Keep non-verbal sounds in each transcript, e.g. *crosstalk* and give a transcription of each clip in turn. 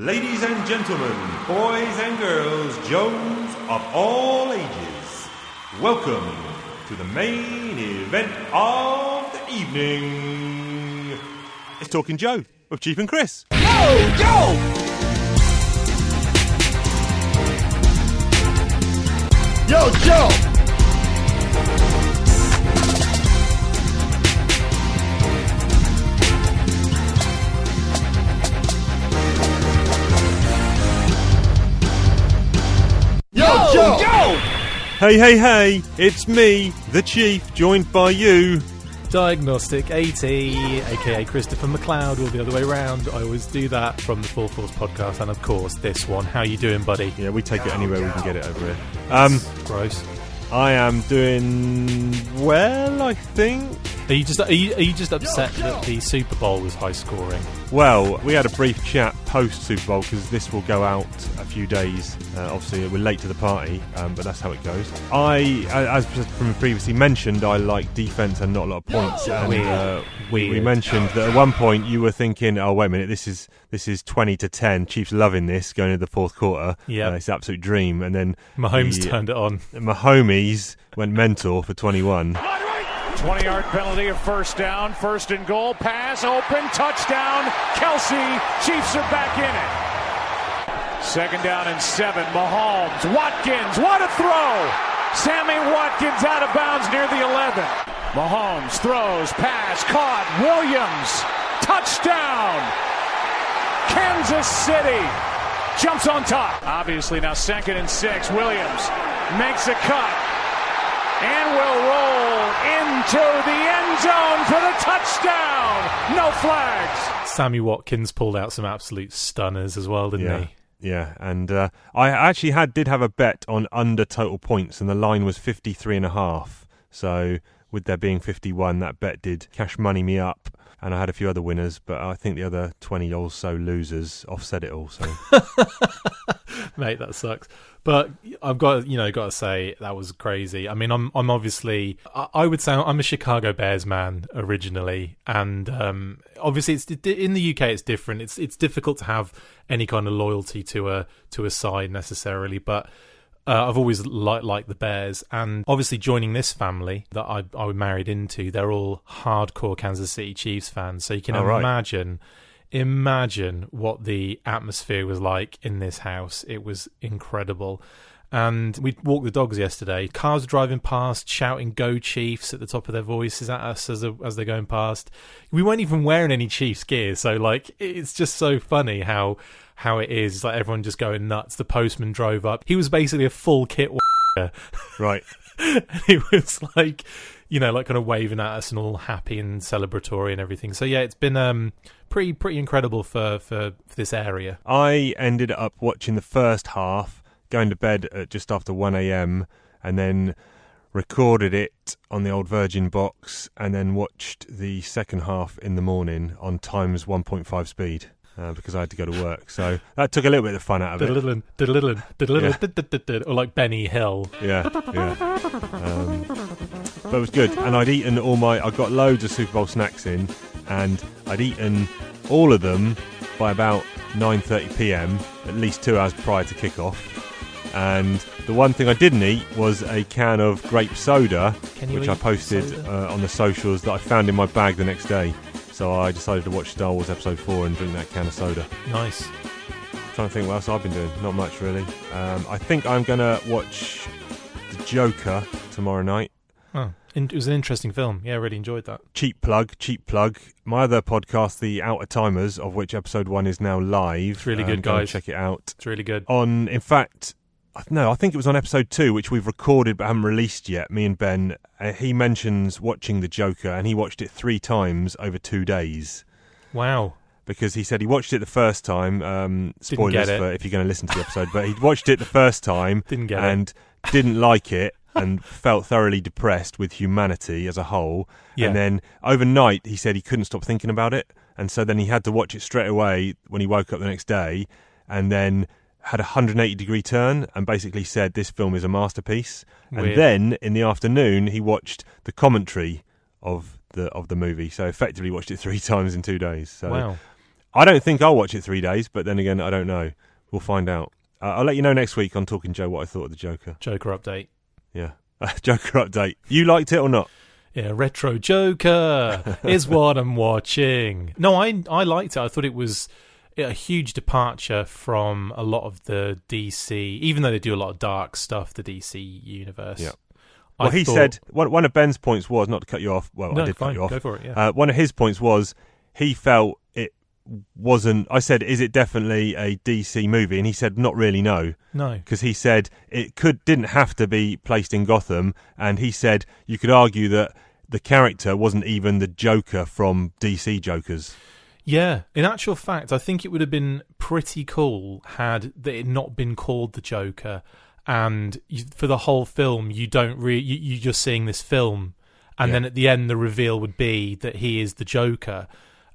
Ladies and gentlemen, boys and girls, Joes of all ages, welcome to the main event of the evening. It's Talking Joe with Chief and Chris. Yo, yo! Yo, Joe! Hey, hey, hey, it's me, the Chief, joined by you. Diagnostic AT, aka Christopher McLeod, or the other way around. I always do that from the Full Force podcast, and of course this one. How you doing, buddy? Yeah, we take it anywhere we can get it over here. Um, Gross. I am doing well, I think. Are you just are you, are you just upset that the Super Bowl was high scoring? Well, we had a brief chat post Super Bowl because this will go out a few days. Uh, obviously, we're late to the party, um, but that's how it goes. I, as from previously mentioned, I like defense and not a lot of points. And Weird. uh, we, we mentioned that at one point you were thinking, "Oh, wait a minute, this is this is twenty to ten. Chiefs loving this going into the fourth quarter. Yeah, uh, it's an absolute dream." And then Mahomes the- turned it on. Mahomes went mental for twenty-one. 20 yard penalty, a first down, first and goal, pass, open, touchdown, Kelce. Chiefs are back in it. Second down and seven, Mahomes, Watkins, what a throw! Sammy Watkins out of bounds near the 11. Mahomes throws, pass, caught, Williams, touchdown! Kansas City jumps on top. Obviously, now second and six, Williams makes a cut and will roll into the end zone for the touchdown. No flags. Sammy Watkins pulled out some absolute stunners as well, didn't Yeah. he? Yeah, and uh, I actually had did have a bet on under total points, and the line was fifty three and a half. So with there being fifty one, that bet did cash money me up, and I had a few other winners, but I think the other twenty or so losers offset it all. So. *laughs* Mate that sucks. But i've got you know got to say that was crazy. I mean i'm i'm obviously i, I would say i'm a chicago bears man originally and um obviously it's in the uk it's different. It's it's difficult to have any kind of loyalty to a to a side necessarily but uh, I've always liked liked the Bears, and obviously joining this family that I I was married into, they're all hardcore Kansas City Chiefs fans. So you can Oh, right. imagine imagine what the atmosphere was like in this house. It was incredible. And we walked the dogs yesterday. Cars driving past, shouting "Go Chiefs" at the top of their voices at us as as they're going past. We weren't even wearing any Chiefs gear, so like it's just so funny how how it is. It's like everyone just going nuts. The postman drove up. He was basically a full kit. *laughs* right, he was like, you know, like kind of waving at us and all happy and celebratory and everything. So yeah, it's been um pretty pretty incredible for for, for this area. I ended up watching the first half, going to bed at just after one a.m., and then recorded it on the old Virgin box, and then watched the second half in the morning on times one point five speed. Uh, because I had to go to work, so that took a little bit of the fun out of it. Diddle-diddle, diddle-diddle, diddle-diddle, diddle-diddle, Or like Benny Hill. Yeah, yeah. Um, but it was good, and I'd eaten all my. I got loads of Super Bowl snacks in, and I'd eaten all of them by about 9:30 p.m. At least two hours prior to kickoff. And the one thing I didn't eat was a can of grape soda, which I posted uh, on the socials that I found in my bag the next day. So I decided to watch Star Wars Episode 4 and drink that can of soda. Nice. trying to think what else I've been doing. Not much really. Um, I think I'm gonna watch The Joker tomorrow night. Oh, it was an interesting film. Yeah, I really enjoyed that. Cheap plug, cheap plug. My other podcast, The Outer Timers, of which episode one is now live. It's really Um, good, go guys. Check it out. It's really good. On, in fact, no, I think it was on episode two, which we've recorded but haven't released yet. Me and Ben. Uh, he mentions watching The Joker, and he watched it three times over two days. Wow. because he said he watched it the first time. Um, spoilers for if you're going to listen to the episode, but he watched it the first time *laughs* Didn't get it. and didn't like it and felt thoroughly depressed with humanity as a whole. Yeah. And then overnight, he said he couldn't stop thinking about it, and so then he had to watch it straight away when he woke up the next day, and then had a 180 degree turn and basically said this film is a masterpiece. Weird. And then in the afternoon, he watched the commentary of the of the movie. So effectively watched it three *laughs* times in two days. So Wow. I don't think I'll watch it three days, but then again, I don't know. We'll find out. Uh, I'll let you know next week on Talking Joe what I thought of the Joker. Joker update. Yeah, *laughs* Joker update. You liked it or not? Yeah, retro Joker *laughs* is what I'm watching. No, I I liked it. I thought it was a huge departure from a lot of the DC, even though they do a lot of dark stuff. The DC universe. Yeah. I Well, he thought- said one, one of Ben's points was not to cut you off. Well, No, I did fine, cut you off. go for it, yeah. Uh, one of his points was he felt it wasn't. I said, "Is it definitely a DC movie?" And he said, "Not really, no." no. because he said it could didn't have to be placed in Gotham, and he said you could argue that the character wasn't even the Joker from DC Jokers. Yeah, in actual fact, I think it would have been pretty cool had it not been called the Joker, and you, for the whole film, you don't really you, you're just seeing this film, and Yeah. then at the end, the reveal would be that he is the Joker.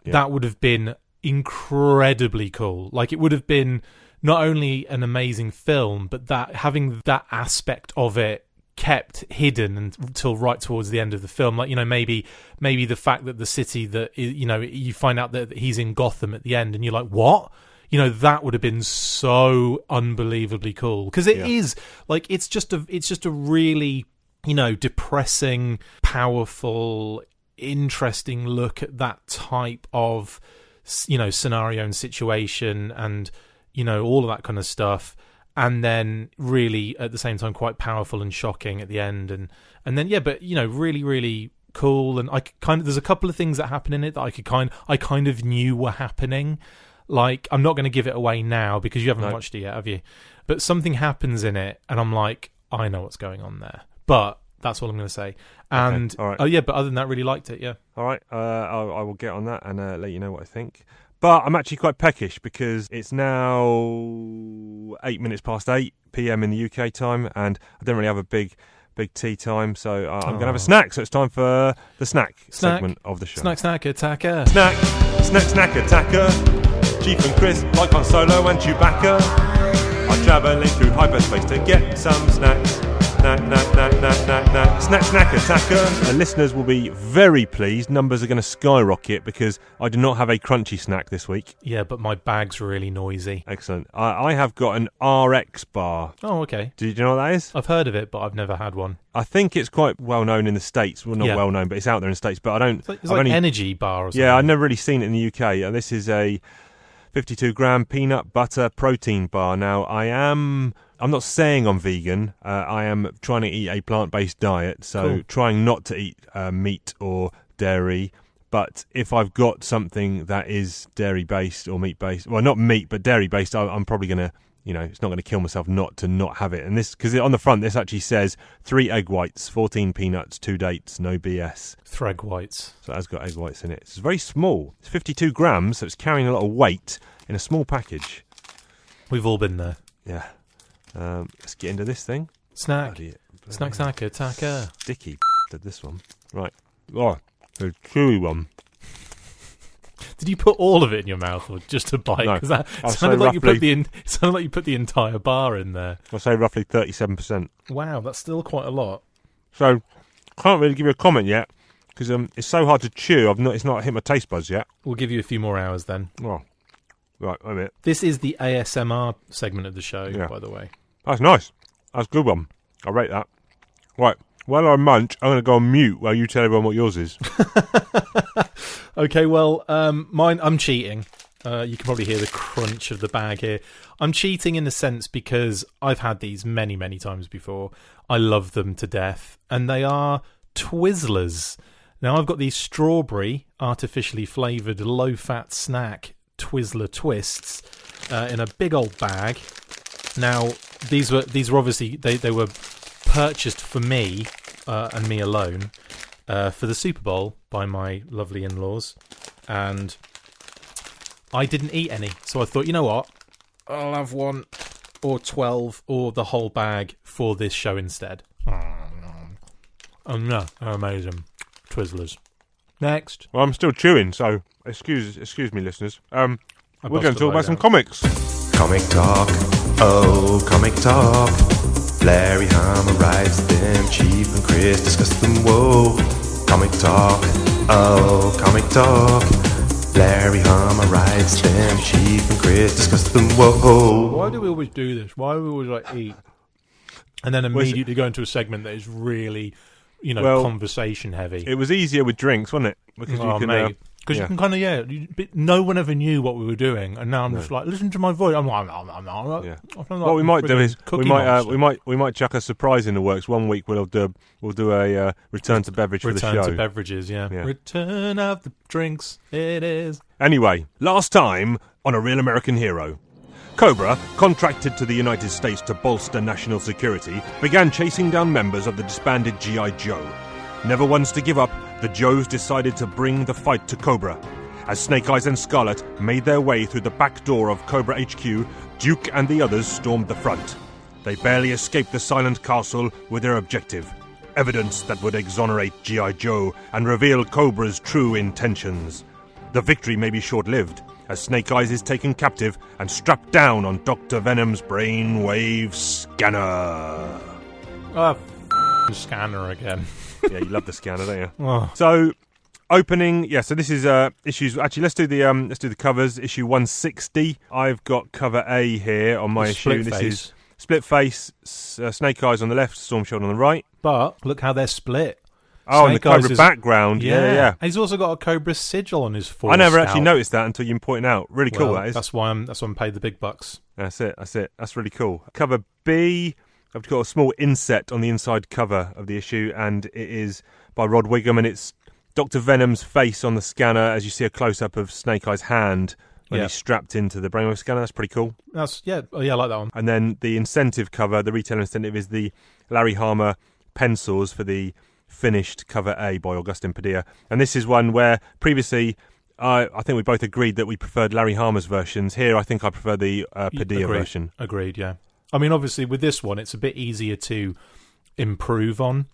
That would have been incredibly cool. Like it would have been not only an amazing film, but that having that aspect of it kept hidden until right towards the end of the film. Like you know maybe maybe the fact that the city that you know you find out that he's in Gotham at the end and you're like what? You know that would have been so unbelievably cool. Because it is Yeah. like it's just a it's just a really you know depressing powerful interesting look at that type of you know scenario and situation and you know all of that kind of stuff and then really at the same time quite powerful and shocking at the end. And and then yeah but you know really really cool. And i kind of there's a couple of things that happen in it that i could kind i kind of knew were happening. Like i'm not going to give it away now because you haven't No. watched it yet have you? But something happens in it and i'm like i know what's going on there. But that's all i'm going to say and right. oh yeah but other than that really liked it yeah. All right, uh, I, I will get on that and uh, let you know what I think. But I'm actually quite peckish because it's now eight minutes past eight p.m. in the UK time, and I don't really have a big, big tea time, so uh, I'm going to have a Oh. snack. So it's time for the snack, Snack. segment of the show. snack snack attacker Snack, snack, snack attacker. Chief and Chris, like Han Solo and Chewbacca, are travelling through hyperspace to get some snacks. Snack, snack, snack, snack, snack, snack, snack, snack attacker. The listeners will be very pleased. Numbers are going to skyrocket because I do not have a crunchy snack this week. yeah but my bag's really noisy Excellent. I, I have got an RX bar. oh okay Do you know what that is? i've heard of it but i've never had one I think it's quite well known in the States. Well, not Yeah. well known, but it's out there in the States. But I don't. It's like, it's I've like only- energy bar or something. Yeah, I've never really seen it in the UK. And uh, this is a 52 gram peanut butter protein bar. Now, I am. I'm not saying I'm vegan. Uh, I am trying to eat a plant based diet, so Cool. trying not to eat uh, meat or dairy. But if I've got something that is dairy based or meat based, well, not meat, but dairy based, I, I'm probably going to, you know, it's not going to kill myself not to not have it. And this, because on the front, this actually says three egg whites, 14 peanuts, two dates, no BS. Threg whites. So it has got egg whites in it. It's very small. It's 52 grams, so it's carrying a lot of weight in a small package. We've all been there. Yeah. Um, let's get into this thing. Snack. Bloody- Snack snack attacker. Sticky did this one. Right. Oh, the chewy one. Did you put all of it in your mouth or just a bite? No. that I'll sounded like you put the in, it sounded like you put the entire bar in there. I'll say roughly 37%. Wow, that's still quite a lot. So, can't really give you a comment yet because um, it's so hard to chew. I've not, it's not hit my taste buds yet. We'll give you a few more hours then. Oh, right, wait a minute. This is the ASMR segment of the show, Yeah. by the way. That's nice. That's a good one. I rate that. Right. While I munch, I'm going to go on mute while you tell everyone what yours is. *laughs* Okay, well, um, mine. I'm cheating. Uh, you can probably hear the crunch of the bag here. I'm cheating in a sense because I've had these many, many times before. I love them to death, and they are Twizzlers. Now I've got these strawberry, artificially flavoured, low-fat snack Twizzler twists uh, in a big old bag. Now these were these were obviously they, they were purchased for me uh, and me alone uh, for the Super Bowl by my lovely in-laws, and I didn't eat any. So I thought, you know what, I'll have one or twelve or the whole bag for this show instead. Oh no, they're amazing Twizzlers. Next, Well, I'm still chewing, so excuse excuse me, listeners. Um, I we're going to busted talk about low some down. comics. Comic talk, oh, comic talk. Larry Hama writes them, Chief and Chris discuss them, whoa. Comic talk, oh, comic talk. Larry Hama writes them, Chief and Chris discuss them. Whoa. Why do we always do this? Why do we always like eat and then immediately go into a segment that is really, you know, Well, conversation heavy? It was easier with drinks, wasn't it? Because oh, you can. Uh, mate. Because yeah. you can kind of yeah, you, no one ever knew what we were doing, and now I'm just like, listen to my voice. I'm like, I'm, I'm, I'm, I'm, Yeah. I sound what like we might do is we might uh, we might we might chuck a surprise in the works. One week we'll do we'll do a uh, return to beverage return for the show. to beverages. Yeah. Yeah. return of the drinks. It is. Anyway, last time on A Real American Hero. Cobra, contracted to the United States to bolster national security, began chasing down members of the disbanded G.I. Joe. Never once to give up, the Joes decided to bring the fight to Cobra. As Snake Eyes and Scarlet made their way through the back door of Cobra HQ, Duke and the others stormed the front. They barely escaped the silent castle with their objective evidence that would exonerate G.I. Joe and reveal Cobra's true intentions. The victory may be short lived, as Snake Eyes is taken captive and strapped down on Dr. Venom's brainwave scanner. Ah, f- scanner again. *laughs* yeah, you love the scanner, don't you? Oh, So, opening, yeah. So this is uh issues. Actually, let's do the um let's do the covers. Issue one sixty. I've got cover A here on my the issue. split this face. is split face. Uh, Snake Eyes on the left, Storm Shadow on the right. But look how they're split. Oh, and the Cobra is- background. Yeah, yeah. yeah. He's also got a Cobra sigil on his forehead. I never actually noticed that until you point out. Really cool Well, that is. That's why I'm. That's why I'm paid the big bucks. That's it. That's it. That's really cool. Cover B. I've got a small inset on the inside cover of the issue, and it is by Rod Whigham, and it's Doctor Venom's face on the scanner as you see a close up of Snake Eye's hand when Yeah. he's strapped into the brainwave scanner. That's pretty cool. That's yeah. Oh, yeah, I like that one. And then the incentive cover, the retail incentive, is the Larry Hama pencils for the finished cover A by Agustin Padilla. And this is one where previously. I I think we both agreed that we preferred Larry Hama's versions. Here, I think I prefer the uh, Padilla Agreed. version. Agreed. Yeah. I mean, obviously, with this one, it's a bit easier to improve on.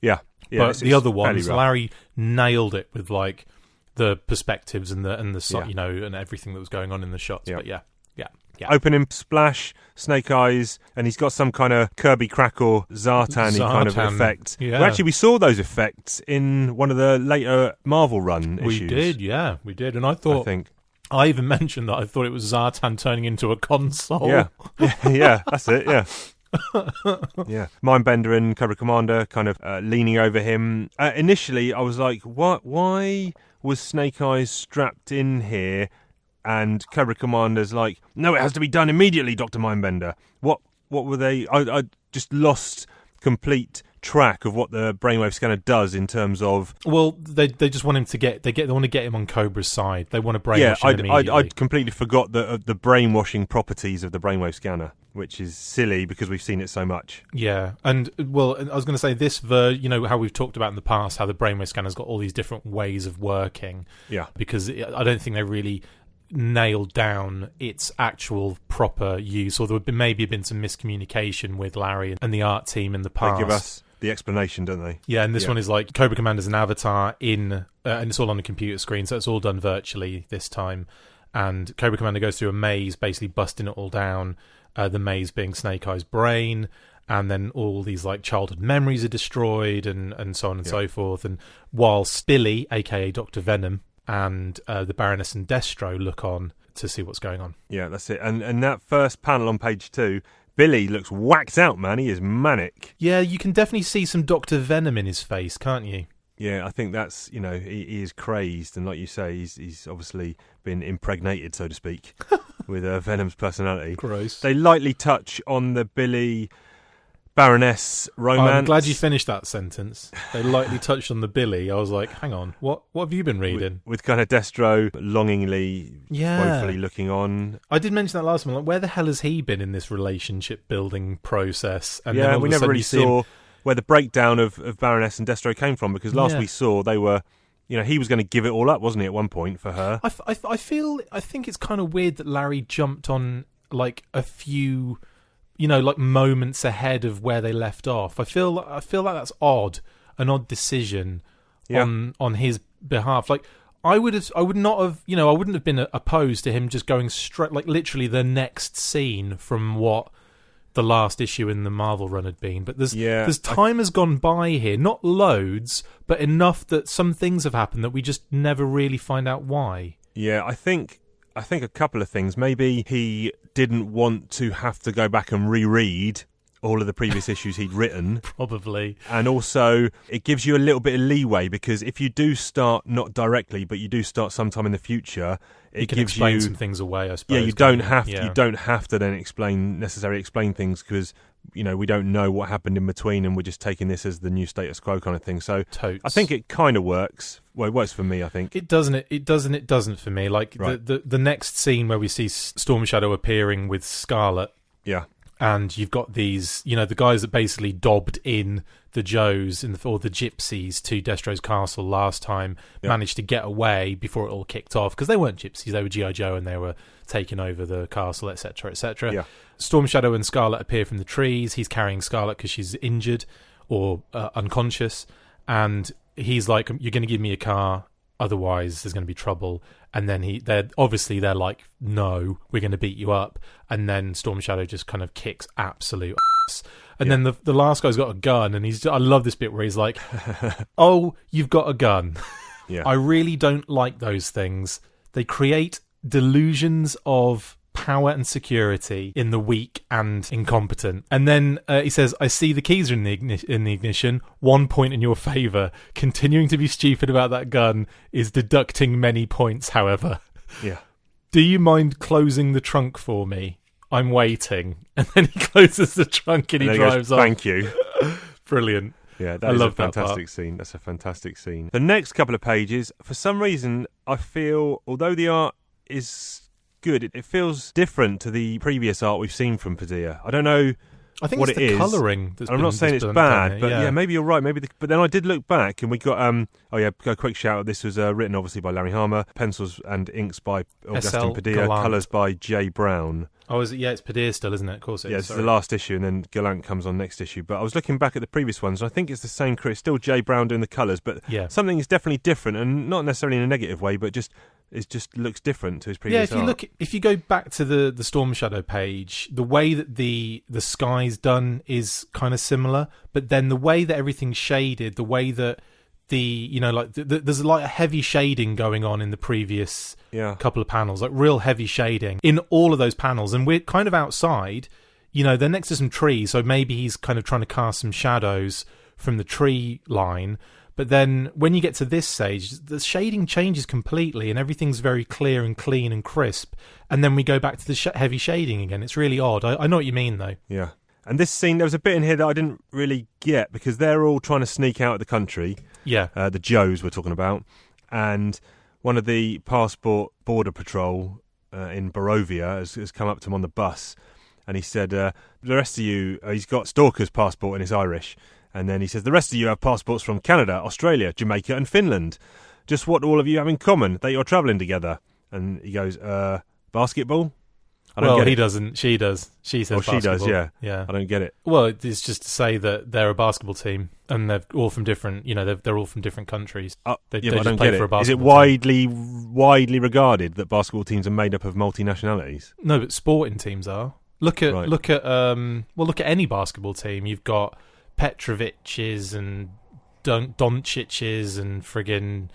Yeah, yeah. but the other ones. Larry nailed it with like the perspectives and the and the Yeah. you know and everything that was going on in the shots. Yeah. But yeah, yeah, yeah. opening splash, Snake Eyes, and he's got some kind of Kirby Krackle Zartan kind of effect. yeah. Well, actually, we saw those effects in one of the later Marvel run Issues. we did, yeah, we did, and I thought I think. I even *laughs* mentioned that I thought it was Zartan turning into a console. Yeah. *laughs* yeah, that's it. Yeah. yeah, Mindbender and Cobra Commander kind of uh, leaning over him. Uh, initially, I was like, "What? Why was Snake Eyes strapped in here?" And Cobra Commander's like, "No, it has to be done immediately, Doctor Mindbender." What? What were they? I, I just lost complete track of what the brainwave scanner does in terms of Well, they they just want him to get they get they want to get him on Cobra's side. They want to brainwash yeah him I'd, I'd. I'd completely forgot the uh, the brainwashing properties of the brainwave scanner which is silly because we've seen it so much Yeah, and well, I was going to say this ver, you know how we've talked about in the past how the brainwave scanner's got all these different ways of working yeah because I don't think they really nailed down its actual proper use, or there would be, maybe have been some miscommunication with Larry and the art team in the past. The explanation don't they Yeah, and this Yeah. one is like Cobra Commander's an avatar in, uh, and it's all on the computer screen, so it's all done virtually this time. And Cobra Commander goes through a maze, basically busting it all down. Uh, the maze being Snake Eye's brain, and then all these like childhood memories are destroyed, and and so on and Yeah. so forth. And while Spilly, aka Doctor Venom, and uh, the Baroness and Destro look on to see what's going on. yeah that's it and and that first panel on page two Billy looks whacked out man he is manic Yeah, you can definitely see some Doctor Venom in his face, can't you? yeah I think that's you know he, he is crazed and like you say he's he's obviously been impregnated so to speak *laughs* with uh, Venom's personality Gross. they lightly touch on the Billy Baroness romance I'm glad you finished that sentence. They lightly touched on the Billy. I was like, hang on, what what have you been reading? with, with kind of Destro longingly, Yeah. woefully looking on. I did mention that last time. Like, where the hell has he been in this relationship building process? And then yeah, we never really see him- saw where the breakdown of, of Baroness and Destro came from because last Yeah. we saw they were, you know, he was going to give it all up, wasn't he, at one point for her? I, f- I f- I feel I think it's kind of weird that Larry jumped on like a few, you know, like moments ahead of where they left off. I feel I feel like that's odd, an odd decision Yeah. on on his behalf. Like I would have, I would not have, you know, I wouldn't have been opposed to him just going straight, like literally the next scene from what the last issue in the Marvel run had been. But there's Yeah, there's I- time has gone by here, not loads, but enough that some things have happened that we just never really find out why. Yeah, I think I think a couple of things. Maybe he didn't want to have to go back and reread all of the previous *laughs* issues he'd written. Probably. And also, it gives you a little bit of leeway because if you do start not directly, but you do start sometime in the future, it you can gives explain you some things away. I suppose. yeah. You don't have Yeah. you don't have to then explain necessarily explain things because you know we don't know what happened in between, and we're just taking this as the new status quo kind of thing. So Totes. I think it kind of works. Well, it works for me. I think. It doesn't. It, it doesn't. It doesn't for me. Like Right. the, the the next scene where we see Storm Shadow appearing with Scarlet, Yeah. and you've got these, you know, the guys that basically dobbed in the Joes in the, or the Gypsies to Destro's castle last time managed to get away before it all kicked off because they weren't Gypsies; they were GI Joe, and they were taking over the castle, etc., etc. Yeah. Storm Shadow and Scarlet appear from the trees. He's carrying Scarlet because she's injured or uh, unconscious, and he's like, "You're going to give me a car, otherwise there's going to be trouble." And then he, they're obviously they're like, "No, we're going to beat you up." And then Storm Shadow just kind of kicks absolute ass. And then the the last guy's got a gun, and he's I love this bit where he's like, "Oh, you've got a gun." Yeah. *laughs* I really don't like those things. They create delusions of power and security in the weak and incompetent. And then uh, he says, "I see the keys are in the igni- in the ignition. One point in your favor. Continuing to be stupid about that gun is deducting many points. However, yeah. do you mind closing the trunk for me? I'm waiting." *laughs* And then he closes the trunk and, And he drives goes, off. Thank you. *laughs* Brilliant. Yeah, I that is love a that fantastic scene. That's a fantastic scene. The next couple of pages, for some reason, I feel, although the art is good, it, it feels different to the previous art we've seen from Padilla. I don't know. I think What it's it the is- colouring. That's I'm been- not saying it's bad, but yeah. maybe you're right. Maybe, the, but then I did look back, and we got um. Oh yeah, a quick shout out. This was uh, written obviously by Larry Hama, pencils and inks by Agustin. Padilla, colours by Jay Brown. Oh, is it? Yeah, it's Padilla still, isn't it? Of course it is. Yeah, it's sorry. the last issue, and then Gallant comes on next issue. But I was looking back at the previous ones, and I think it's the same crew. It's still Jay Brown doing the colours, but Yeah. something is definitely different, and not necessarily in a negative way, but just it just looks different to his previous Yeah, if you art. look, if you go back to the the Storm Shadow page, the way that the the sky's done is kind of similar, but then the way that everything's shaded, the way that the you know like th- th- there's a heavy shading going on in the previous yeah, couple of panels, like real heavy shading in all of those panels, and we're kind of outside. You know, they're next to some trees, so maybe he's kind of trying to cast some shadows from the tree line. But then when you get to this stage, the shading changes completely, and everything's very clear and clean and crisp. And then we go back to the sh- heavy shading again. It's really odd. I, I know what you mean, though. yeah. And this scene, there was a bit in here that I didn't really get because they're all trying to sneak out of the country. Yeah, uh, the Joes we're talking about, and one of the passport border patrol uh, in Borovia has, has come up to him on the bus, and he said, uh, "The rest of you," uh, he's got Stalker's passport and it's Irish, and then he says, "The rest of you have passports from Canada, Australia, Jamaica, and Finland. Just what do all of you have in common that you're travelling together?" And he goes, uh, "Basketball." I don't well, get he it. doesn't. She does. She says. Oh, she does, basketball. yeah. yeah. I don't get it. Well, it's just to say that they're a basketball team and they're all from different. You know, they're they're all from different countries. Uh, They- yeah, they I just don't play get for a it. Is it basketball team. widely widely regarded that basketball teams are made up of multi nationalities? No, but sporting teams are. Look at Right. look at um. Well, look at any basketball team. You've got Petrovic's and Don- Doncic's and friggin'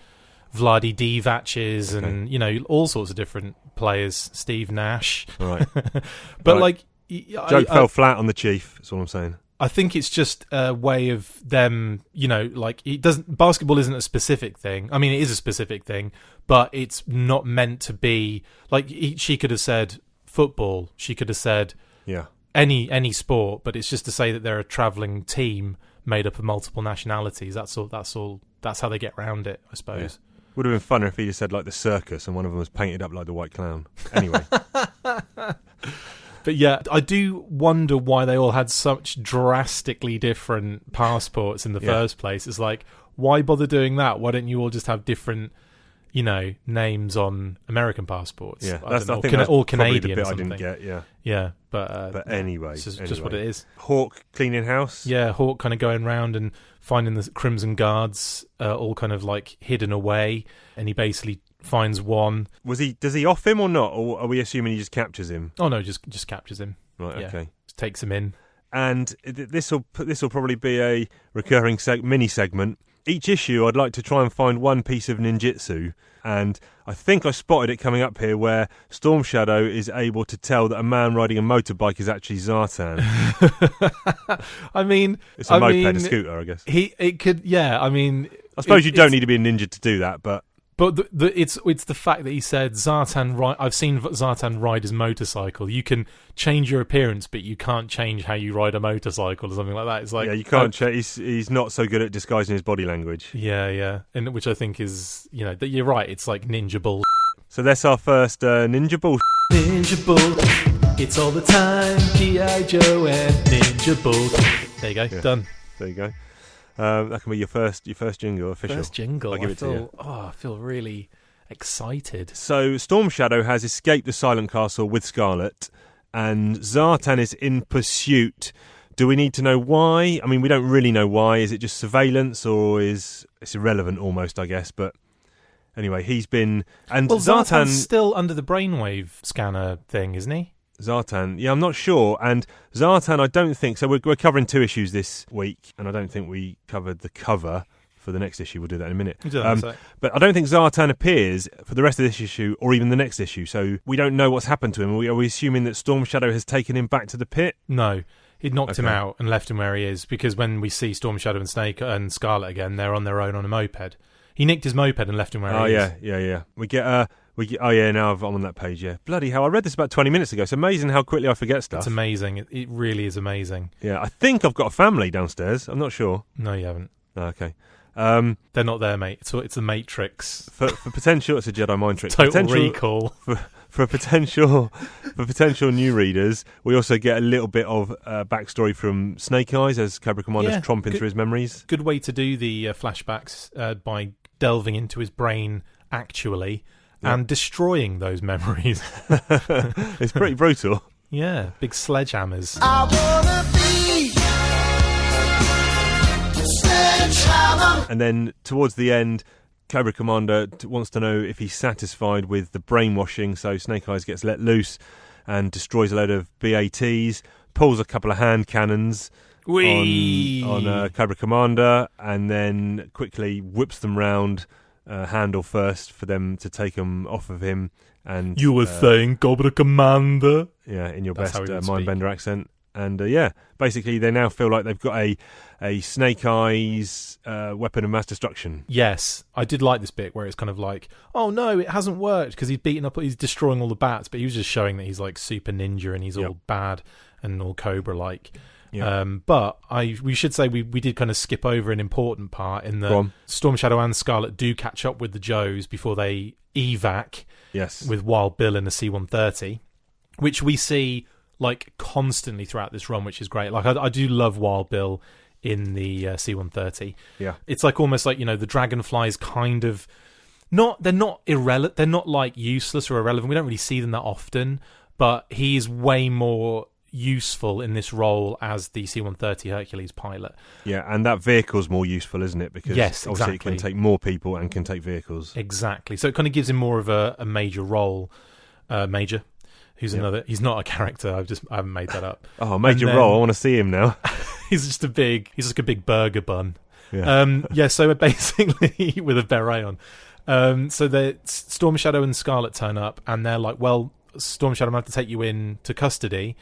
Vlade Divac's and you know all sorts of different players. Steve Nash, Right. *laughs* but Right. like. I- Joke I- fell flat on the chief. That's all I'm saying. I think it's just a way of them, you know, like it doesn't basketball isn't a specific thing. I mean, it is a specific thing, but it's not meant to be like he, she could have said football. She could have said Yeah. Any any sport, but it's just to say that they're a traveling team made up of multiple nationalities. That's all. That's all. That's how they get around it, I suppose. Would have been funner if he just said like the circus and one of them was painted up like the white clown. Anyway, *laughs* *laughs* But yeah, I do wonder why they all had such drastically different passports in the Yeah. first place. It's like, why bother doing that? Why don't you all just have different, you know, names on American passports? yeah, I that's don't know, I think Cana- that's or Canadian the bit or I didn't get. Yeah, Yeah, but uh, but anyway, it's just, anyway. just what it is. Hawk cleaning house. Yeah, Hawk kind of going round and finding the Crimson Guards uh, all kind of like hidden away, and he basically finds one. Was he? Does he off him or not? Or are we assuming he just captures him? Oh no, just just captures him, Right. Yeah. Okay. just takes him in. And this will this will probably be a recurring seg- mini segment. Each issue, I'd like to try and find one piece of ninjutsu. And I think I spotted it coming up here where Storm Shadow is able to tell that a man riding a motorbike is actually Zartan. *laughs* I mean, It's a I moped, mean, a scooter, I guess. He it could yeah. I mean, I suppose it- you don't need to be a ninja to do that, but But the, the, it's it's the fact that he said Zartan. Ri- I've seen Zartan ride his motorcycle. You can change your appearance, but you can't change how you ride a motorcycle or something like that. It's like yeah, you can't. Ch- he's he's not so good at disguising his body language. yeah, yeah, and which I think is you know that you're right. It's like ninja bull. So that's our first uh, ninja bull. Ninja bull. It's all the time. GI Joe and Ninja bull. There you go. Yeah. Done. There you go. Um, that can be your first your first jingle official. First jingle. I'll give I it to you. Oh, I feel really excited. So Storm Shadow has escaped the Silent Castle with Scarlet, and Zartan is in pursuit. Do we need to know why? I mean, we don't really know why. Is it just surveillance, or is it's irrelevant almost? I guess, but anyway, he's been and Well, Zartan. Zartan's still under the brainwave scanner thing, isn't he? Zartan. Yeah, I'm not sure. And Zartan, I don't think so. We're, we're covering two issues this week, and I don't think we covered the cover for the next issue. We'll do that in a minute. We'll do that in a Um, but I don't think Zartan appears for the rest of this issue or even the next issue. So we don't know what's happened to him. Are we, are we assuming that Storm Shadow has taken him back to the pit? No, he'd knocked him out and left him where he is because when we see Storm Shadow and Snake and Scarlet again, they're on their own on a moped. He nicked his moped and left him where oh he yeah, is. yeah, yeah. We get uh, we. Oh yeah, now I'm on that page. Yeah, bloody hell! I read this about 20 minutes ago. It's amazing how quickly I forget stuff. It's amazing. It, it really is amazing. yeah, I think I've got a family downstairs. I'm not sure. No, you haven't. Oh, okay. Um, They're not there, mate. It's it's the Matrix. for, for potential, it's a Jedi mind trick. Total potential, recall. *laughs* for potential for potential new readers, we also get a little bit of uh, backstory from Snake Eyes as Cobra Commander's Yeah, tromping good- through his memories. Good way to do the uh, flashbacks uh, by delving into his brain actually Yeah. and destroying those *laughs* memories. *laughs* it's pretty brutal. yeah, big sledgehammers. I wanna be sledgehammer. And then towards the end, Cobra Commander t- wants to know if he's satisfied with the brainwashing. So Snake Eyes gets let loose and destroys a load of BATs, pulls a couple of hand cannons Whee! on, on uh, Cobra Commander, and then quickly whips them round. Uh, handle first for them to take them off of him, and You were uh, saying Cobra Commander. Yeah, in your That's best he uh. Mindbender accent. And uh, yeah, basically they now feel like they've got a a Snake Eyes uh, weapon of mass destruction. Yes, I did like this bit where it's kind of like, oh no, it hasn't worked because he's beaten up, he's destroying all the bats, but he was just showing that he's like super ninja and he's Yep. all bad and all Cobra like. Yep. Um, but I we should say we, we did kind of skip over an important part in that. Storm Shadow and Scarlet do catch up with the Joes before they evac Yes. with Wild Bill in the C one thirty, which we see like constantly throughout this run, which is great. Like I, I do love Wild Bill in the uh, C one thirty. yeah. It's like almost like you know the dragonflies kind of not they're not irrelevant. They're not like useless or irrelevant. We don't really see them that often, but he's way more useful in this role as the C one thirty Hercules pilot. Yeah, and that vehicle's more useful, isn't it? Because Yes, obviously it can take more people and can take vehicles. Exactly. So it kind of gives him more of a, a major role. Uh, major, who's Yeah. another. He's not a character. I've just I haven't made that up. Oh, major then- role. I want to see him now. *laughs* he's just a big. He's like a big burger bun. Yeah. Um, *laughs* yeah, so basically *laughs* with a beret on. Um, so the Storm Shadow and Scarlet turn up, and they're like, "Well, Storm Shadow, I'm gonna have to take you in to custody,"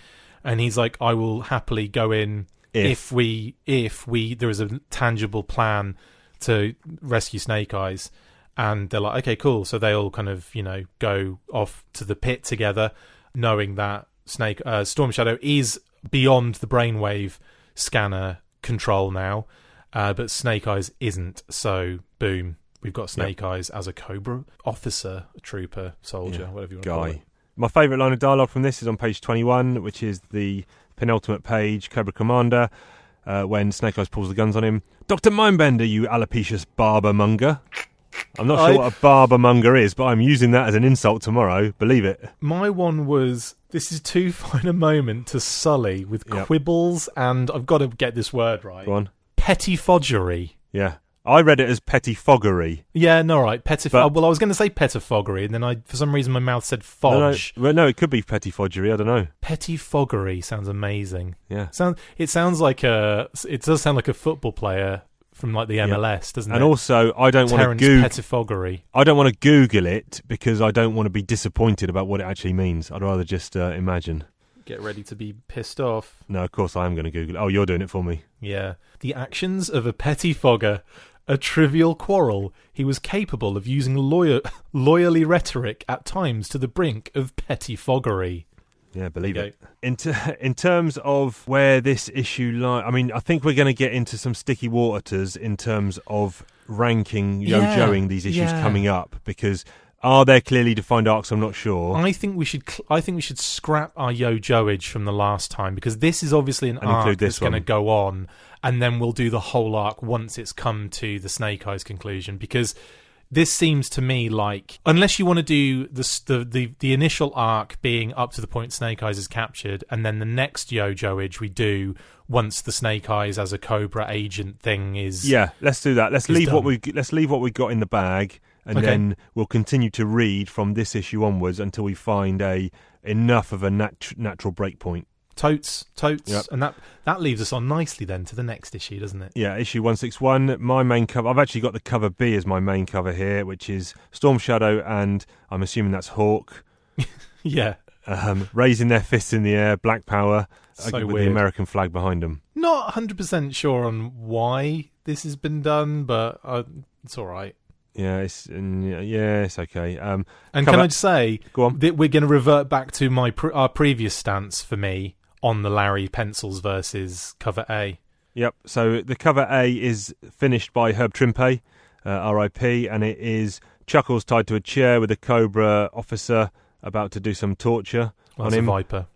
and he's like, "I will happily go in If. if, we if we there is a tangible plan to rescue Snake Eyes." And they're like, "Okay, cool." So they all kind of you know go off to the pit together, knowing that Snake uh, Storm Shadow is beyond the brainwave scanner control now. Uh, but Snake Eyes isn't. So, boom, we've got Snake Eyes as a Cobra officer, trooper, soldier, Yeah, whatever you want to call it. My favourite line of dialogue from this is on page 21, which is the penultimate page, Cobra Commander, uh, when Snake Eyes pulls the guns on him. Dr. Mindbender, you alopecious barber monger. I'm not sure I- what a barber monger is, but I'm using that as an insult tomorrow. Believe it. My one was this is too *laughs* fine a moment to sully with Yep. quibbles and I've got to get this word right. Go on. Pettifoggery. Yeah. I read it as pettifoggery. Yeah, no, right. Pettif- But- oh, well, I was going to say pettifoggery, and then I, for some reason, my mouth said No, no, well, no, it could be pettifoggery. I don't know. Pettifoggery sounds amazing. Yeah. Sound it sounds like a it does sound like a football player from like the MLS, doesn't And it? And also, I don't want to Google. Pettifoggery. I don't want to Google it because I don't want to be disappointed about what it actually means. I'd rather just uh, imagine. Get ready to be pissed off. No, of course I am going to Google it. Oh, you're doing it for me. Yeah. The actions of a pettifogger, a trivial quarrel. He was capable of using lawyer, *laughs* loyally rhetoric at times to the brink of pettifoggery. Yeah, believe it. In, ter- *laughs* in terms of where this issue lies, I mean, I think we're going to get into some sticky waters in terms of ranking Yeah, yo-joing these issues yeah. coming up because are there clearly defined arcs? I'm not sure. I think we should. Cl- I think we should scrap our yo joage from the last time because this is obviously an And arc that's going to go on, and then we'll do the whole arc once it's come to the Snake Eyes conclusion. Because this seems to me like, unless you want to do the the the, the initial arc being up to the point Snake Eyes is captured, and then the next yo joage we do once the Snake Eyes as a Cobra agent thing is Yeah, let's do that. Let's leave what we let's leave what we got in the bag, and Okay. then we'll continue to read from this issue onwards until we find a enough of a nat- natural break point. Totes totes, Yep. and that that leaves us on nicely then to the next issue, doesn't it? Yeah, issue one six one. My main cover. I've actually got the cover B as my main cover here, which is Storm Shadow, and I'm assuming that's Hawk. *laughs* Yeah. um, raising their fists in the air, Black Power, So with weird. the American flag behind them. Not 100% sure on why this has been done, but uh, it's all right. Yeah, it's yeah, it's okay. Um, And can I just say go on. that we're going to revert back to my pre- our previous stance for me on the Larry pencils versus cover A. Yep. So the cover A is finished by Herb Trimpe, uh, R.I.P., and it is Chuckles tied to a chair with a Cobra officer about to do some torture Well, on that's a him. Viper.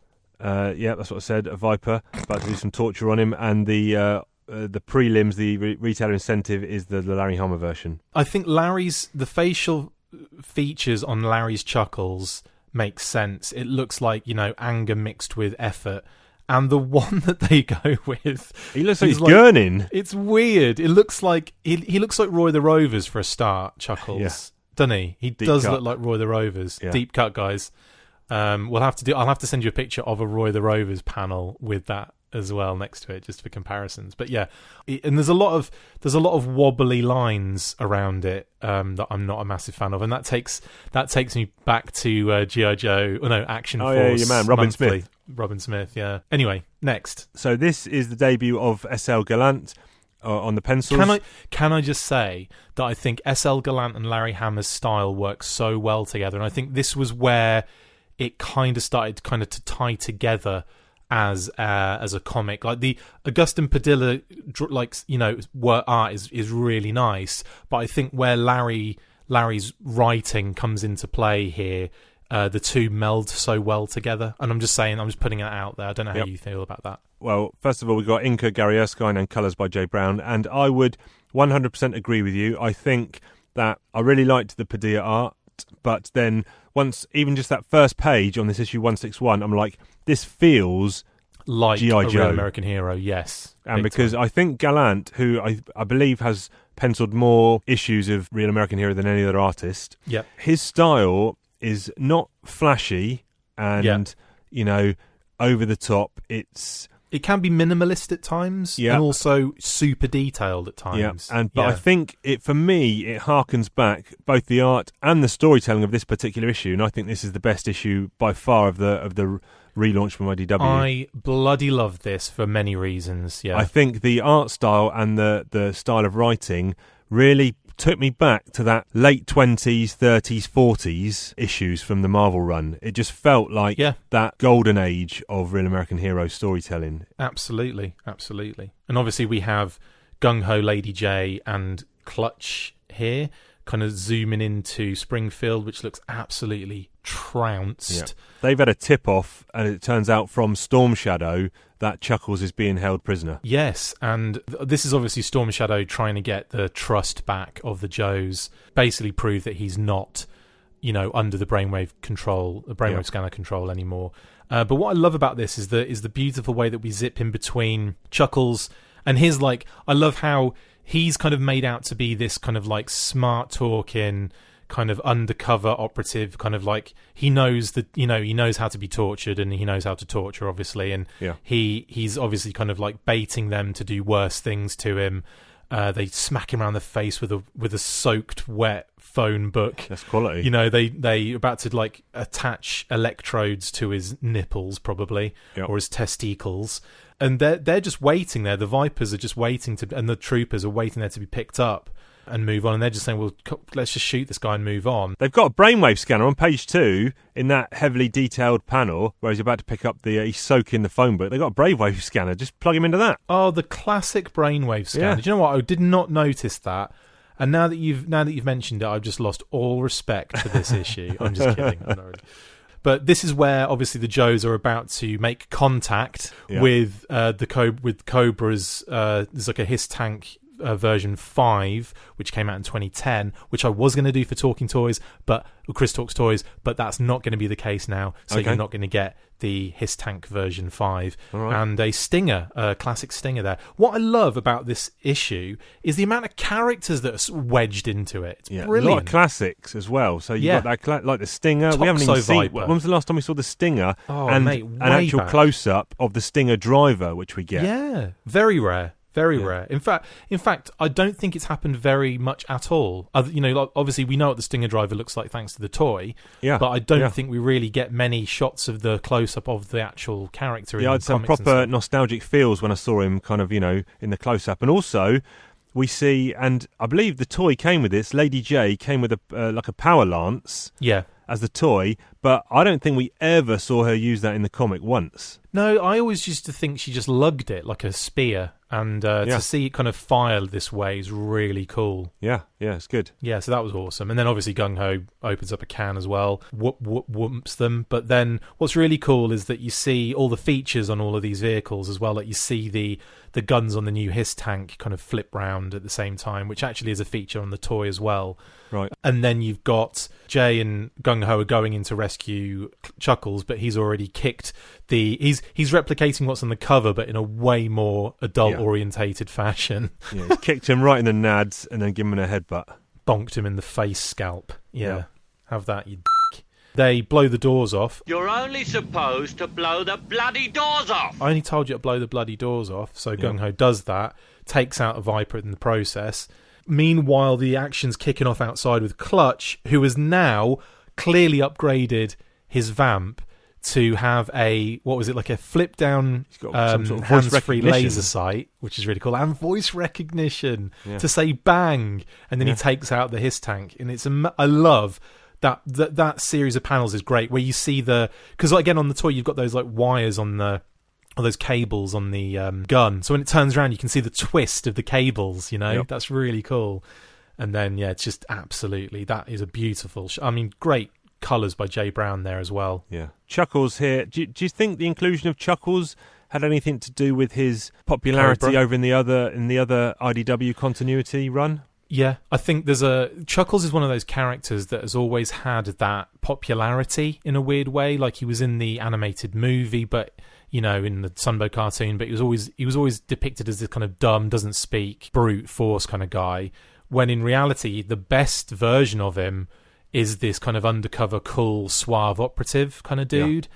Uh, yeah, that's what I said. A Viper about to do some torture on him, and the uh, uh, the prelims, the re- retailer incentive, is the, the Larry Hama version. I think Larry's the facial features on Larry's chuckles makes sense. It looks like you know anger mixed with effort, and the one *laughs* that they go with, He looks like He's like- gurning. it's weird. It looks like he, he looks like Roy the Rovers for a start. Chuckles, Yeah. doesn't he? He Deep does cut. look like Roy the Rovers. Yeah. Deep cut, guys. Um, we'll have to do. I'll have to send you a picture of a Roy the Rovers panel with that as well next to it, just for comparisons. But yeah, it, and there's a lot of there's a lot of wobbly lines around it um, that I'm not a massive fan of, and that takes that takes me back to uh, GI Joe. Oh no, Action Oh, Force. yeah, your man, Robin Monthly. Smith. Robin Smith. Yeah. Anyway, next. So this is the debut of SL Gallant uh, on the pencils. Can I can I just say that I think SL Gallant and Larry Hama's style work so well together, and I think this was where it kind of started kind of to tie together as uh, as a comic. Like the Agustin Padilla, like you know, work art is is really nice, but I think where Larry Larry's writing comes into play here. Uh, the two meld so well together, and I'm just saying, I'm just putting it out there. I don't know how Yep. you feel about that. Well, first of all, we've got Inca, Gary Erskine, and colours by Jay Brown. And I would 100% agree with you. I think that I really liked the Padilla art, but then once, even just that first page on this issue 161, I'm like, this feels. Like G.I. a real Joe. American hero, yes. And because time. I think Gallant, who I, I believe has penciled more issues of Real American Hero than any other artist, Yep. his style is not flashy and, Yeah. you know, over the top. It's It can be minimalist at times, Yeah. and also super detailed at times. Yeah, and but I think it for me it harkens back both the art and the storytelling of this particular issue, and I think this is the best issue by far of the of the relaunch from IDW. I bloody love this for many reasons. Yeah, I think the art style and the the style of writing really took me back to that late 20s 30s 40s issues from the marvel run it just felt like Yeah. that golden age of real american hero storytelling absolutely, absolutely. And obviously, we have Gung Ho Lady Jaye and Clutch here, kind of zooming into Springfield, which looks absolutely trounced. they've had a tip off and it turns out from storm shadow that chuckles is being held prisoner Yes, and th- this is obviously Storm Shadow trying to get the trust back of the Joes, basically prove that he's not, you know, under the brainwave control, the brainwave Yeah. scanner control anymore. Uh, but what I love about this is the is the beautiful way that we zip in between Chuckles and his like. I love how he's kind of made out to be this kind of like smart talking kind of undercover operative kind of like he knows that you know he knows how to be tortured and he knows how to torture obviously and Yeah. he he's obviously kind of like baiting them to do worse things to him Uh, they smack him around the face with a with a soaked, wet phone book. That's quality. You know, they they about to like attach electrodes to his nipples, probably, Yep. or his testicles, and they're they're just waiting there. The Vipers are just waiting to, and the troopers are waiting there to be picked up and move on. And they're just saying, "Well, let's just shoot this guy and move on." They've got a brainwave scanner on page two in that heavily detailed panel where he's about to pick up the, uh, he's soaking the phone book. They've got a brainwave *laughs* scanner. Just plug him into that. Oh, the classic brainwave scanner. Yeah. Do you know what? I did not notice that. And now that you've now that you've mentioned it, I've just lost all respect for this issue. I'm just kidding. *laughs* I'm really. But this is where obviously the Joes are about to make contact Yeah. with uh, the Cobra, with Cobra's. Uh, there's like a Hiss tank uh, version five, which came out in 2010, which I was going to do for Talking Toys, but Chris Talks Toys, but that's not going to be the case now. So Okay. you're not going to get the Hiss tank version five All right. and a stinger, a classic stinger there. What I love about this issue is the amount of characters that are wedged into it. It's Yeah, a lot of classics as well. So you've Yeah. got that cla- like the Stinger. we haven't even Toxo seen. Viper. When was the last time we saw the Stinger Oh, and mate, an actual back. close up of the Stinger driver, which we get? Yeah, very rare. Very Yeah. rare. In fact, in fact, I don't think it's happened very much at all. Other, you know, obviously we know what the Stinger driver looks like thanks to the toy, Yeah, but I don't yeah. think we really get many shots of the close up of the actual character. in Yeah, I'd some proper nostalgic feels when I saw him, kind of, you know, in the close up. And also, we see, and I believe the toy came with this. Lady Jaye came with a uh, like a power lance Yeah. As the toy, but I don't think we ever saw her use that in the comic once. No, I always used to think she just lugged it like a spear, and uh, Yeah. to see it kind of fire this way is really cool. Yeah, yeah, it's good. Yeah, so that was awesome. And then obviously Gung Ho opens up a can as well, whoop, whoop, whoops them. But then what's really cool is that you see all the features on all of these vehicles as well. Like you see the the guns on the new Hiss tank kind of flip round at the same time, which actually is a feature on the toy as well. Right. And then you've got Jaye and Gung Ho are going in to rescue Chuckles, but he's already kicked the. He's he's replicating what's on the cover, but in a way more adult orientated fashion. *laughs* Yeah, he's kicked him right in the nads and then given him a headbutt. bonked him in the face scalp. Yeah. Yeah. Have that, you. They blow the doors off. You're only supposed to blow the bloody doors off. I only told you to blow the bloody doors off, so Gung Ho does that, takes out a Viper in the process. Meanwhile, the action's kicking off outside with Clutch, who has now clearly upgraded his Vamp to have a what was it like a flip down got some um, sort of voice hands-free recognition. laser sight, which is really cool, and voice recognition Yeah. to say bang, and then Yeah. he takes out the hiss tank, and it's am- I love that that that series of panels is great where you see the because again on the toy you've got those like wires on the or those cables on the um, gun. So when it turns around, you can see the twist of the cables. You know, Yep. that's really cool. And then yeah, it's just absolutely that is a beautiful. Sh- I mean, great colors by Jay Brown there as well. Yeah. Chuckles here. Do you, do you think the inclusion of Chuckles had anything to do with his popularity Cobra? over in the other in the other IDW continuity run? Yeah, I think there's a Chuckles is one of those characters that has always had that popularity in a weird way. Like he was in the animated movie, but you know, in the Sunbow cartoon, but he was always he was always depicted as this kind of dumb, doesn't speak, brute force kind of guy. When in reality, the best version of him is this kind of undercover, cool, suave operative kind of Yeah. dude.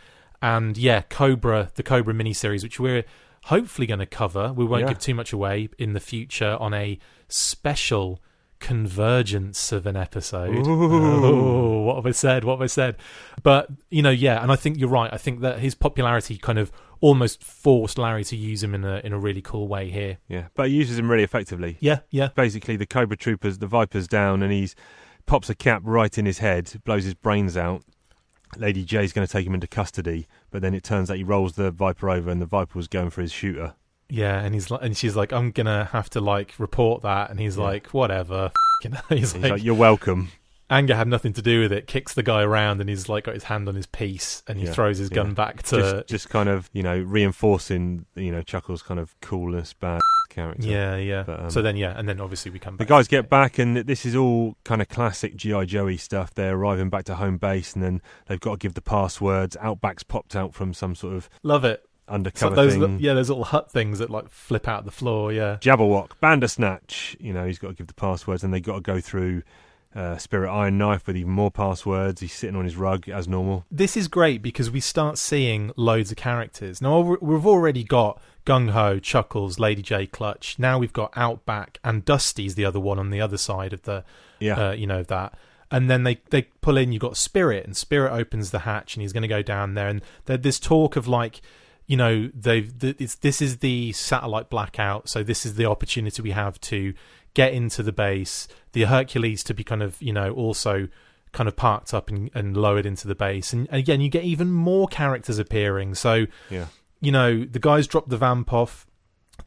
And yeah, Cobra, the Cobra miniseries, which we're hopefully going to cover. We won't Yeah. give too much away in the future on a special convergence of an episode. Ooh. Oh, what have I said? What have I said? But you know, yeah, and I think you're right. I think that his popularity kind of almost forced Larry to use him in a in a really cool way here. Yeah, but he uses him really effectively. Yeah, yeah, Basically, the Cobra Troopers, the Viper's down, and he's pops a cap right in his head, blows his brains out. Lady Jaye's going to take him into custody, but then it turns out he rolls the Viper over, and the Viper was going for his shooter. Yeah. And he's like, and she's like, I'm gonna have to like report that, and he's Yeah. like, whatever. *laughs* You know, he's, He's like, like, "You're welcome." anger had nothing to do with it. Kicks the guy around, and he's like got his hand on his piece, and he Yeah, throws his gun yeah. back to Just, just kind of, you know, reinforcing, you know, Chuckles' kind of coolness, bad *laughs* character. yeah, yeah. But, um, so then, yeah, and then obviously we come back. The guys get back, and this is all kind of classic GI Joey stuff. They're arriving back to home base, and then they've got to give the passwords. Outback's popped out from some sort of Love it. Undercover those, thing. yeah, those little hut things that like flip out the floor. Yeah, Jabberwock, Bandersnatch. You know, he's got to give the passwords, and they got to go through uh, Spirit Iron Knife with even more passwords. He's sitting on his rug as normal. this is great because we start seeing loads of characters. Now we- we've already got Gung Ho, Chuckles, Lady Jaye, Clutch. Now we've got Outback and Dusty's the other one on the other side of the, Yeah. uh, you know that. And then they they pull in. you've got Spirit, and Spirit opens the hatch, and he's going to go down there. And there's this talk of like, you know, they've th- this is the satellite blackout, so this is the opportunity we have to get into the base. The Hercules to be kind of you know also kind of parked up and, and lowered into the base. And again, you get even more characters appearing. So, Yeah. you know, the guys drop the vamp off,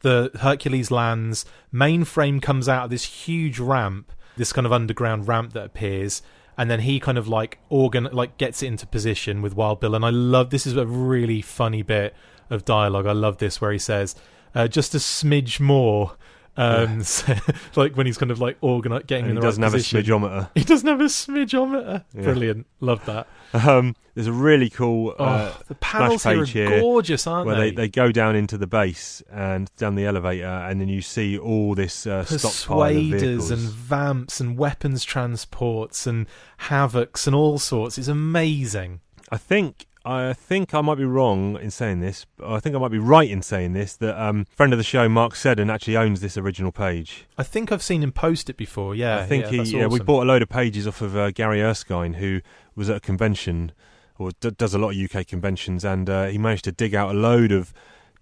the Hercules lands, mainframe comes out of this huge ramp, this kind of underground ramp that appears. And then he kind of like organ like gets it into position with Wild Bill, and I love this is a really funny bit of dialogue. I love this where he says, uh, "Just a smidge more," um, *laughs* so- like when he's kind of like organi- getting And in he doesn't have a position. smidgeometer. He doesn't have a smidgeometer. Yeah. Brilliant. Love that. Um, there's a really cool uh, oh, the panels here are here gorgeous, aren't where they? they, they go down into the base and down the elevator, and then you see all this uh, Persuaders and vamps and weapons transports and havocs and all sorts. It's amazing. I think I think I might be wrong in saying this. But I think I might be right in saying this. That um, friend of the show, Mark Seddon, actually owns this original page. I think I've seen him post it before. Yeah, I think yeah, he. Yeah, we bought a load of pages off of uh, Gary Erskine, who was at a convention or d- does a lot of UK conventions, and uh, he managed to dig out a load of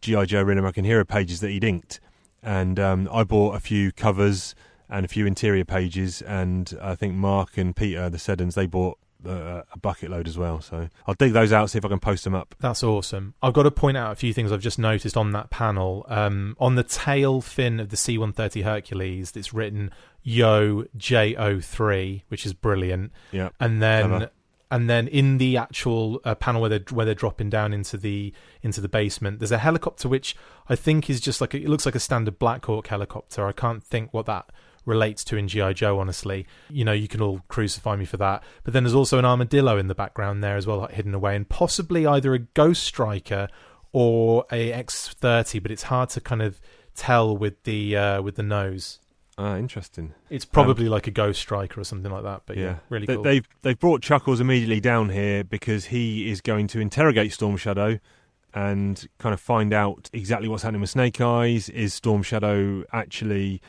GI Joe Real American Hero pages that he'd inked. And um, I bought a few covers and a few interior pages, and I think Mark and Peter, the Seddons, they bought uh, a bucket load as well. So I'll dig those out, see if I can post them up. That's awesome. I've got to point out a few things I've just noticed on that panel. Um, on the tail fin of the C-130 Hercules, it's written Yo J03, which is brilliant. Yeah. and then Clever. and then in the actual uh, panel where they're where they're dropping down into the into the basement, there's a helicopter which I think is just like a, it looks like a standard Black Hawk helicopter. I can't think what that relates to in GI Joe. Honestly, you know, you can all crucify me for that. But then there's also an armadillo in the background there as well, like, hidden away, and possibly either a Ghost Striker or a X30, but it's hard to kind of tell with the uh, with the nose. Ah, interesting. It's probably like a Ghost Striker or something like that. But yeah, really They- cool. They've they've brought Chuckles immediately down here because he is going to interrogate Storm Shadow and kind of find out exactly what's happening with Snake Eyes. Is Storm Shadow actually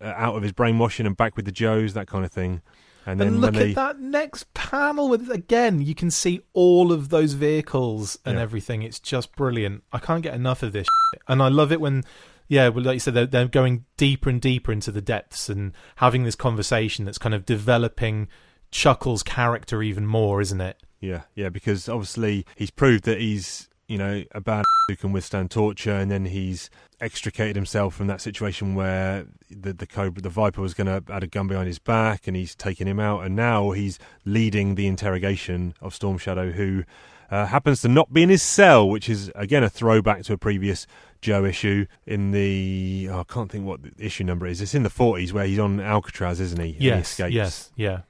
Uh, out of his brainwashing and back with the Joes, that kind of thing? And then And look they, at that next panel with again, you can see all of those vehicles and Yeah. everything. It's just brilliant. I can't get enough of this, shit. and I love it when, yeah, well, like you said, they're, they're going deeper and deeper into the depths and having this conversation that's kind of developing Chuckles' character even more, isn't it? Yeah, yeah, because obviously he's proved that he's you know a bad *laughs* who can withstand torture, and then he's extricated himself from that situation where the the cobra, the viper, was going to add a gun behind his back, and he's taken him out, and now he's leading the interrogation of Storm Shadow, who uh, happens to not be in his cell, which is again a throwback to a previous Joe issue in the oh, I can't think what the issue number is. It's in the forties where he's on Alcatraz, isn't he? He Yes, escapes. yes, yeah.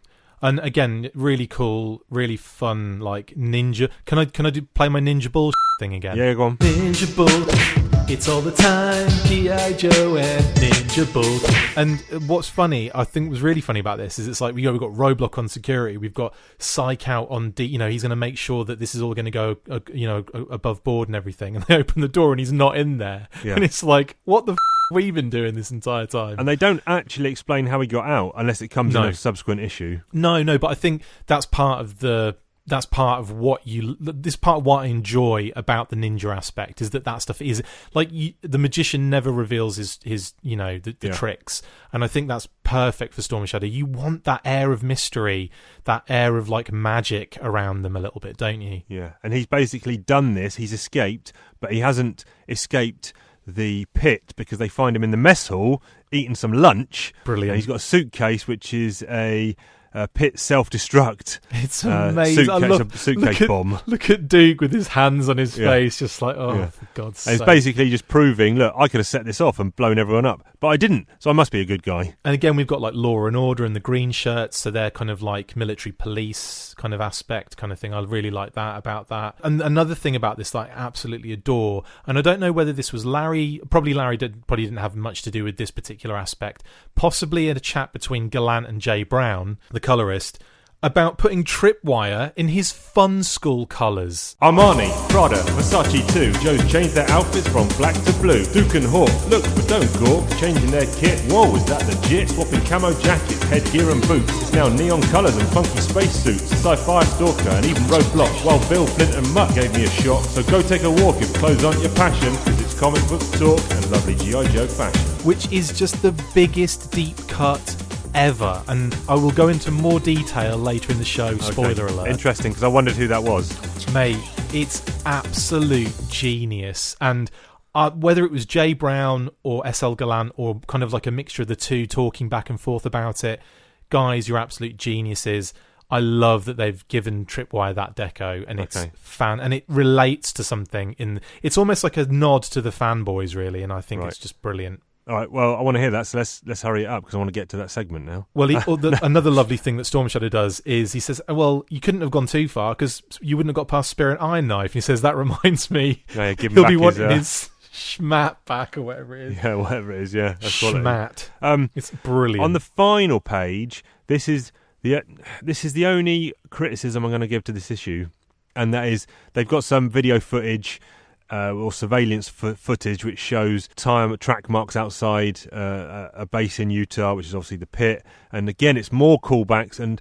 And again, really cool, really fun, like ninja. Can I can I do, play my ninja bull *laughs* thing again? Yeah, go on. Ninja Bull. It's all the time, G.I. Joe and Ninja Bull. And what's funny, I think was really funny about this is it's like we we've got Roadblock on security, we've got Psyche-Out on D. You know, he's going to make sure that this is all going to go, uh, you know, above board and everything. And they *laughs* open the door and he's not in there, Yeah. and it's like, what the f- have been doing this entire time? And they don't actually explain how he got out unless it comes in a subsequent issue. No, no, but I think that's part of the that's part of what you this part of what I enjoy about the ninja aspect is that that stuff is like you, the magician never reveals his his you know the, the Yeah. tricks and I think that's perfect for Storm and Shadow. You want that air of mystery, that air of like magic around them a little bit, don't you? Yeah, and he's basically done this. He's escaped, but he hasn't escaped the pit because they find him in the mess hall eating some lunch. Brilliant. And he's got a suitcase which is a, a pit self-destruct. It's uh, amazing. I suitcase, love a suitcase look at, bomb. Look at Duke with his hands on his Yeah. face, just like oh, Yeah. for God's sake. it's basically just proving, look, I could have set this off and blown everyone up, but I didn't, so I must be a good guy. And again, we've got like law and order and the green shirts, so they're kind of like military police kind of aspect, kind of thing. I really like that about that. And another thing about this that I absolutely adore, and I don't know whether this was Larry, probably Larry did, probably didn't have much to do with this particular aspect. Possibly in a chat between Gallant and Jay Brown, the colorist, about putting tripwire in his Funskool colours. Armani, Prada, Versace too. Joe's changed their outfits from black to blue. Duke and Hawk, look but don't gawk. Changing their kit, whoa, is that legit? Swapping camo jackets, headgear and boots. It's now neon colours and funky spacesuits. Sci-fi stalker and even roadblocks. Wild Bill, Flint and Mutt gave me a shock. So go take a walk if clothes aren't your passion. Cause it's comic book talk and lovely G.I. Joe fashion. which is just the biggest deep cut ever. And I will go into more detail later in the show. Spoiler Okay. alert. Interesting, because I wondered who that was. Mate, it's absolute genius. And uh, whether it was Jay Brown or SL Gallant or kind of like a mixture of the two talking back and forth about it, guys, you're absolute geniuses. I love that they've given Tripwire that deco and it's Okay. fan and it relates to something in it's almost like a nod to the fanboys really and I think Right. it's just brilliant. All right, well, I want to hear that, so let's let's hurry it up because I want to get to that segment now. Well, he, *laughs* the, another lovely thing that Storm Shadow does is he says, "Well, you couldn't have gone too far because you wouldn't have got past Spirit Iron Knife." And he says that *laughs* reminds me, Yeah, yeah, he'll be his, wanting uh, his schmat back or whatever it is. Yeah, whatever it is, yeah, that's what it is. Schmat. Um, It's brilliant. on the final page, this is the this is the only criticism I'm going to give to this issue, and that is they've got some video footage uh, or surveillance fo- footage which shows time track marks outside uh, a a base in Utah, which is obviously the pit, and again it's more callbacks and.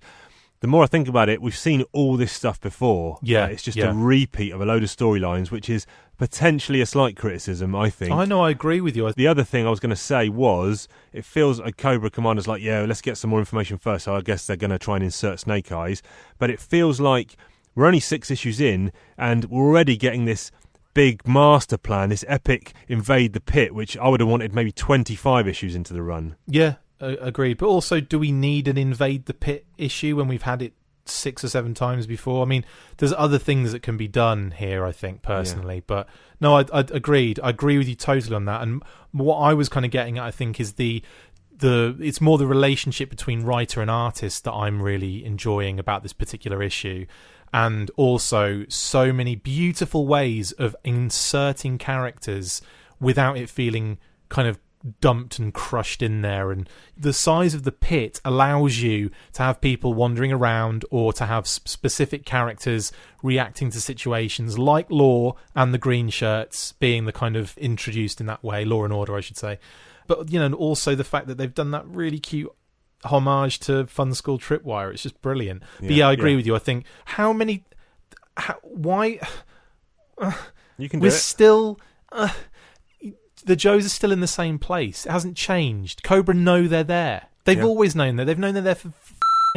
The more I think about it, we've seen all this stuff before. Yeah, Uh, it's just yeah. a repeat of a load of storylines, which is potentially a slight criticism, I think. I know, I agree with you. The other thing I was going to say was it feels like Cobra Commander's like, yeah, let's get some more information first. So I guess they're going to try and insert Snake Eyes. But it feels like we're only six issues in and we're already getting this big master plan, this epic invade the pit, which I would have wanted maybe 25 issues into the run. yeah, uh, agreed. But also, do we need an invade the pit issue when we've had it six or seven times before? I mean, there's other things that can be done here. I think personally, but no, I, I agreed. I agree with you totally on that. And what I was kind of getting at, I think, is the the it's more the relationship between writer and artist that I'm really enjoying about this particular issue. And also, so many beautiful ways of inserting characters without it feeling kind of dumped and crushed in there. And the size of the pit allows you to have people wandering around or to have specific characters reacting to situations like law and the green shirts being the kind of introduced in that way law and order i should say. But you know and also the fact that they've done that really cute homage to Funskool tripwire it's just brilliant but Yeah, yeah i agree yeah. with you i think how many how, why You can do we're it. still uh, the Joes are still in the same place. It hasn't changed. Cobra know they're there. They've Yeah. always known that. They've known they're there for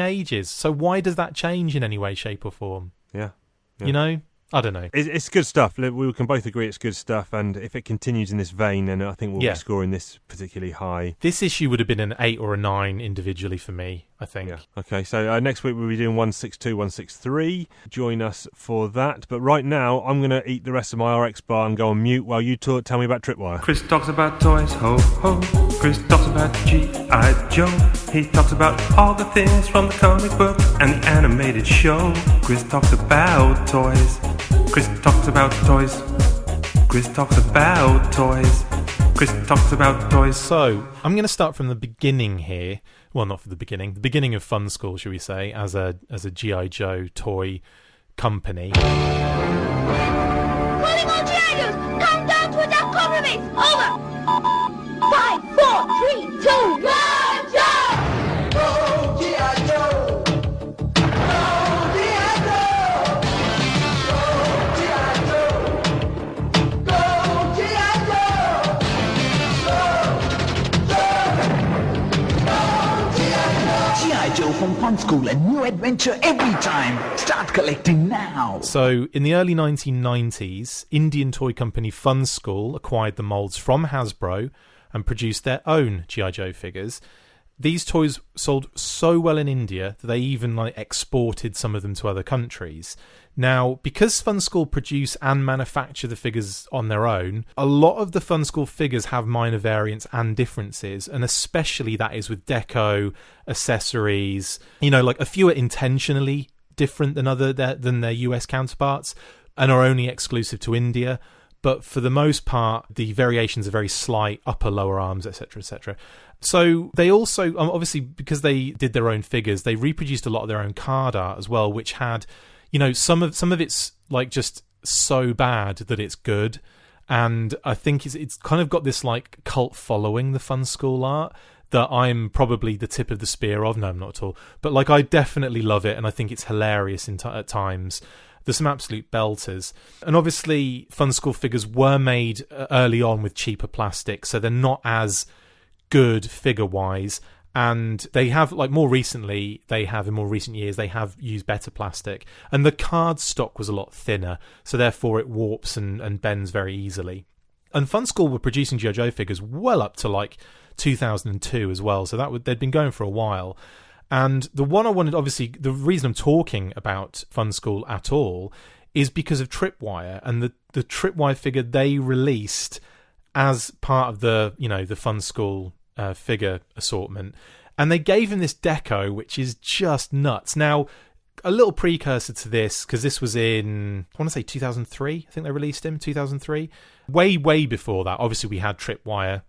ages. So why does that change in any way, shape, or form? Yeah. Yeah. You know, I don't know. It's, it's good stuff. We can both agree it's good stuff. And if it continues in this vein, then I think we'll Yeah. be scoring this particularly high. This issue would have been an eight or a nine individually for me. I think. Yeah. Okay, so uh, next week we'll be doing 162, 163. Join us for that. But right now, I'm going to eat the rest of my RX bar and go on mute while you talk, tell me about Tripwire. Chris talks about toys, ho ho. Chris talks about G.I. Joe. He talks about all the things from the comic book and the animated show. Chris talks about toys. Chris talks about toys. Chris talks about toys. Chris talks about toys. So I'm going to start from the beginning here. Well, not for the beginning. The beginning of Funskool, should we say, as a as a GI Joe toy company. Calling all Giannos! Come down to cover base! Over! Five, four, three, two, one, from Funskool, a new adventure every time. Start collecting now. So, in the early 1990s, Indian toy company Funskool acquired the molds from Hasbro and produced their own GI Joe figures. These toys sold so well in India that they even like exported some of them to other countries. Now, because Funskool produce and manufacture the figures on their own, a lot of the Funskool figures have minor variants and differences, and especially that is with deco, accessories. You know, like a few are intentionally different than other than their US counterparts and are only exclusive to India. but for the most part, the variations are very slight, upper, lower arms, etc., etc. So they also, um, obviously, because they did their own figures, they reproduced a lot of their own card art as well, which had, you know, some of some of it's like just so bad that it's good, and I think it's it's kind of got this like cult following the Funskool art that I'm probably the tip of the spear of. No, I'm not at all. But like, I definitely love it, and I think it's hilarious t- at times. There's some absolute belters, and obviously, Funskool figures were made uh, early on with cheaper plastic, so they're not as good figure wise. And they have, like more recently, they have in more recent years, they have used better plastic. And the card stock was a lot thinner, so therefore it warps and, and bends very easily. And Funskool were producing. Joe figures well up to like 2002 as well. So that would, they'd been going for a while. And the one I wanted, obviously, the reason I'm talking about Funskool at all is because of Tripwire and the the Tripwire figure they released as part of the you know the Funskool uh, figure assortment, and they gave him this deco which is just nuts. Now, a little precursor to this because this was in I want to say 2003. I think they released him 2003. Way way before that, obviously we had Tripwire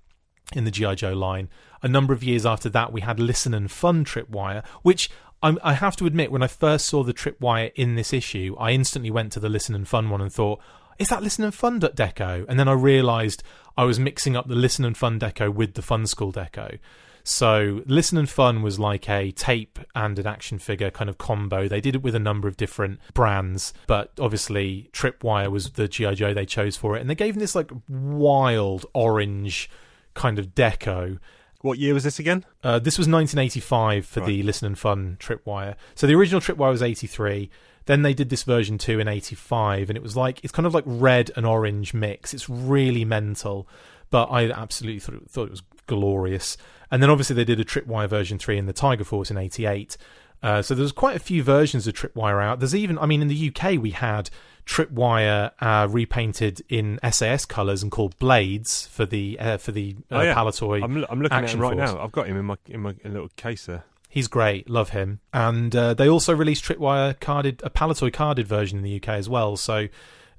in the GI Joe line. A number of years after that, we had Listen and Fun Tripwire, which I'm, I have to admit, when I first saw the Tripwire in this issue, I instantly went to the Listen and Fun one and thought, "Is that Listen and Fun deco?" And then I realised I was mixing up the Listen and Fun deco with the Funskool deco. So Listen and Fun was like a tape and an action figure kind of combo. They did it with a number of different brands, but obviously Tripwire was the GI Joe they chose for it, and they gave him this like wild orange kind of deco. What year was this again? Uh, this was 1985 for the Listen and Fun Tripwire. So the original Tripwire was 83. Then they did this version 2 in 85, and it was like it's kind of like red and orange mix. It's really mental, but I absolutely thought it, thought it was glorious. And then obviously they did a Tripwire version 3 in the Tiger Force in 88. Uh, so there's quite a few versions of Tripwire out. There's even, I mean, in the UK we had Tripwire uh, repainted in SAS colours and called Blades for the uh, for the uh, Oh, yeah. Palitoy. I'm, I'm looking at him right Force. now. I've got him in my in my little case there. He's great, love him. And uh, they also released Tripwire carded, a Palitoy carded version in the UK as well. So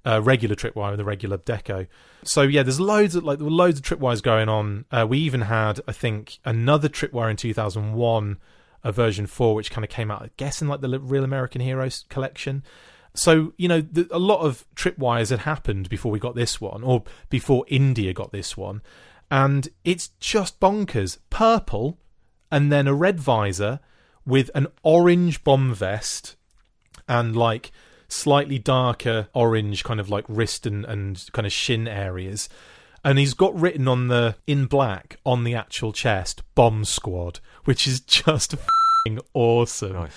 uh, regular Tripwire and the regular Deco. So yeah, there's loads of like there were loads of Tripwires going on. Uh, we even had, I think, another Tripwire in 2001, a version four, which kind of came out, I guess, in like the Real American Heroes collection. So you know, the, a lot of Tripwires had happened before we got this one, or before India got this one, and it's just bonkers. Purple, and then a red visor with an orange bomb vest and like slightly darker orange kind of like wrist and, and kind of shin areas. And he's got written on the in black on the actual chest bomb squad which is *laughs* just fing awesome.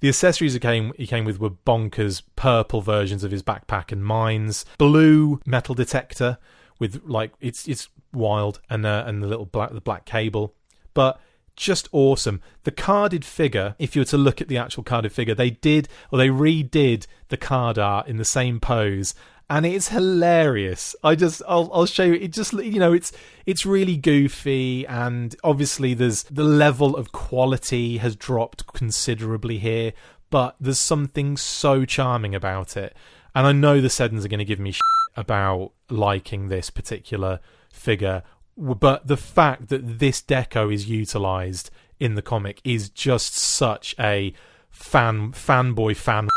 The accessories he came he came with were bonkers purple versions of his backpack and mines blue metal detector with like it's it's wild and uh, and the little black the black cable. But just awesome. The carded figure, if you were to look at the actual carded figure, they did or they redid the card art in the same pose. And it's hilarious. I just, I'll, I'll show you. It just, you know, it's, it's really goofy, and obviously there's the level of quality has dropped considerably here, but there's something so charming about it. And I know the Seddons are going to give me about liking this particular figure but the fact that this deco is utilized in the comic is just such a fan fanboy fan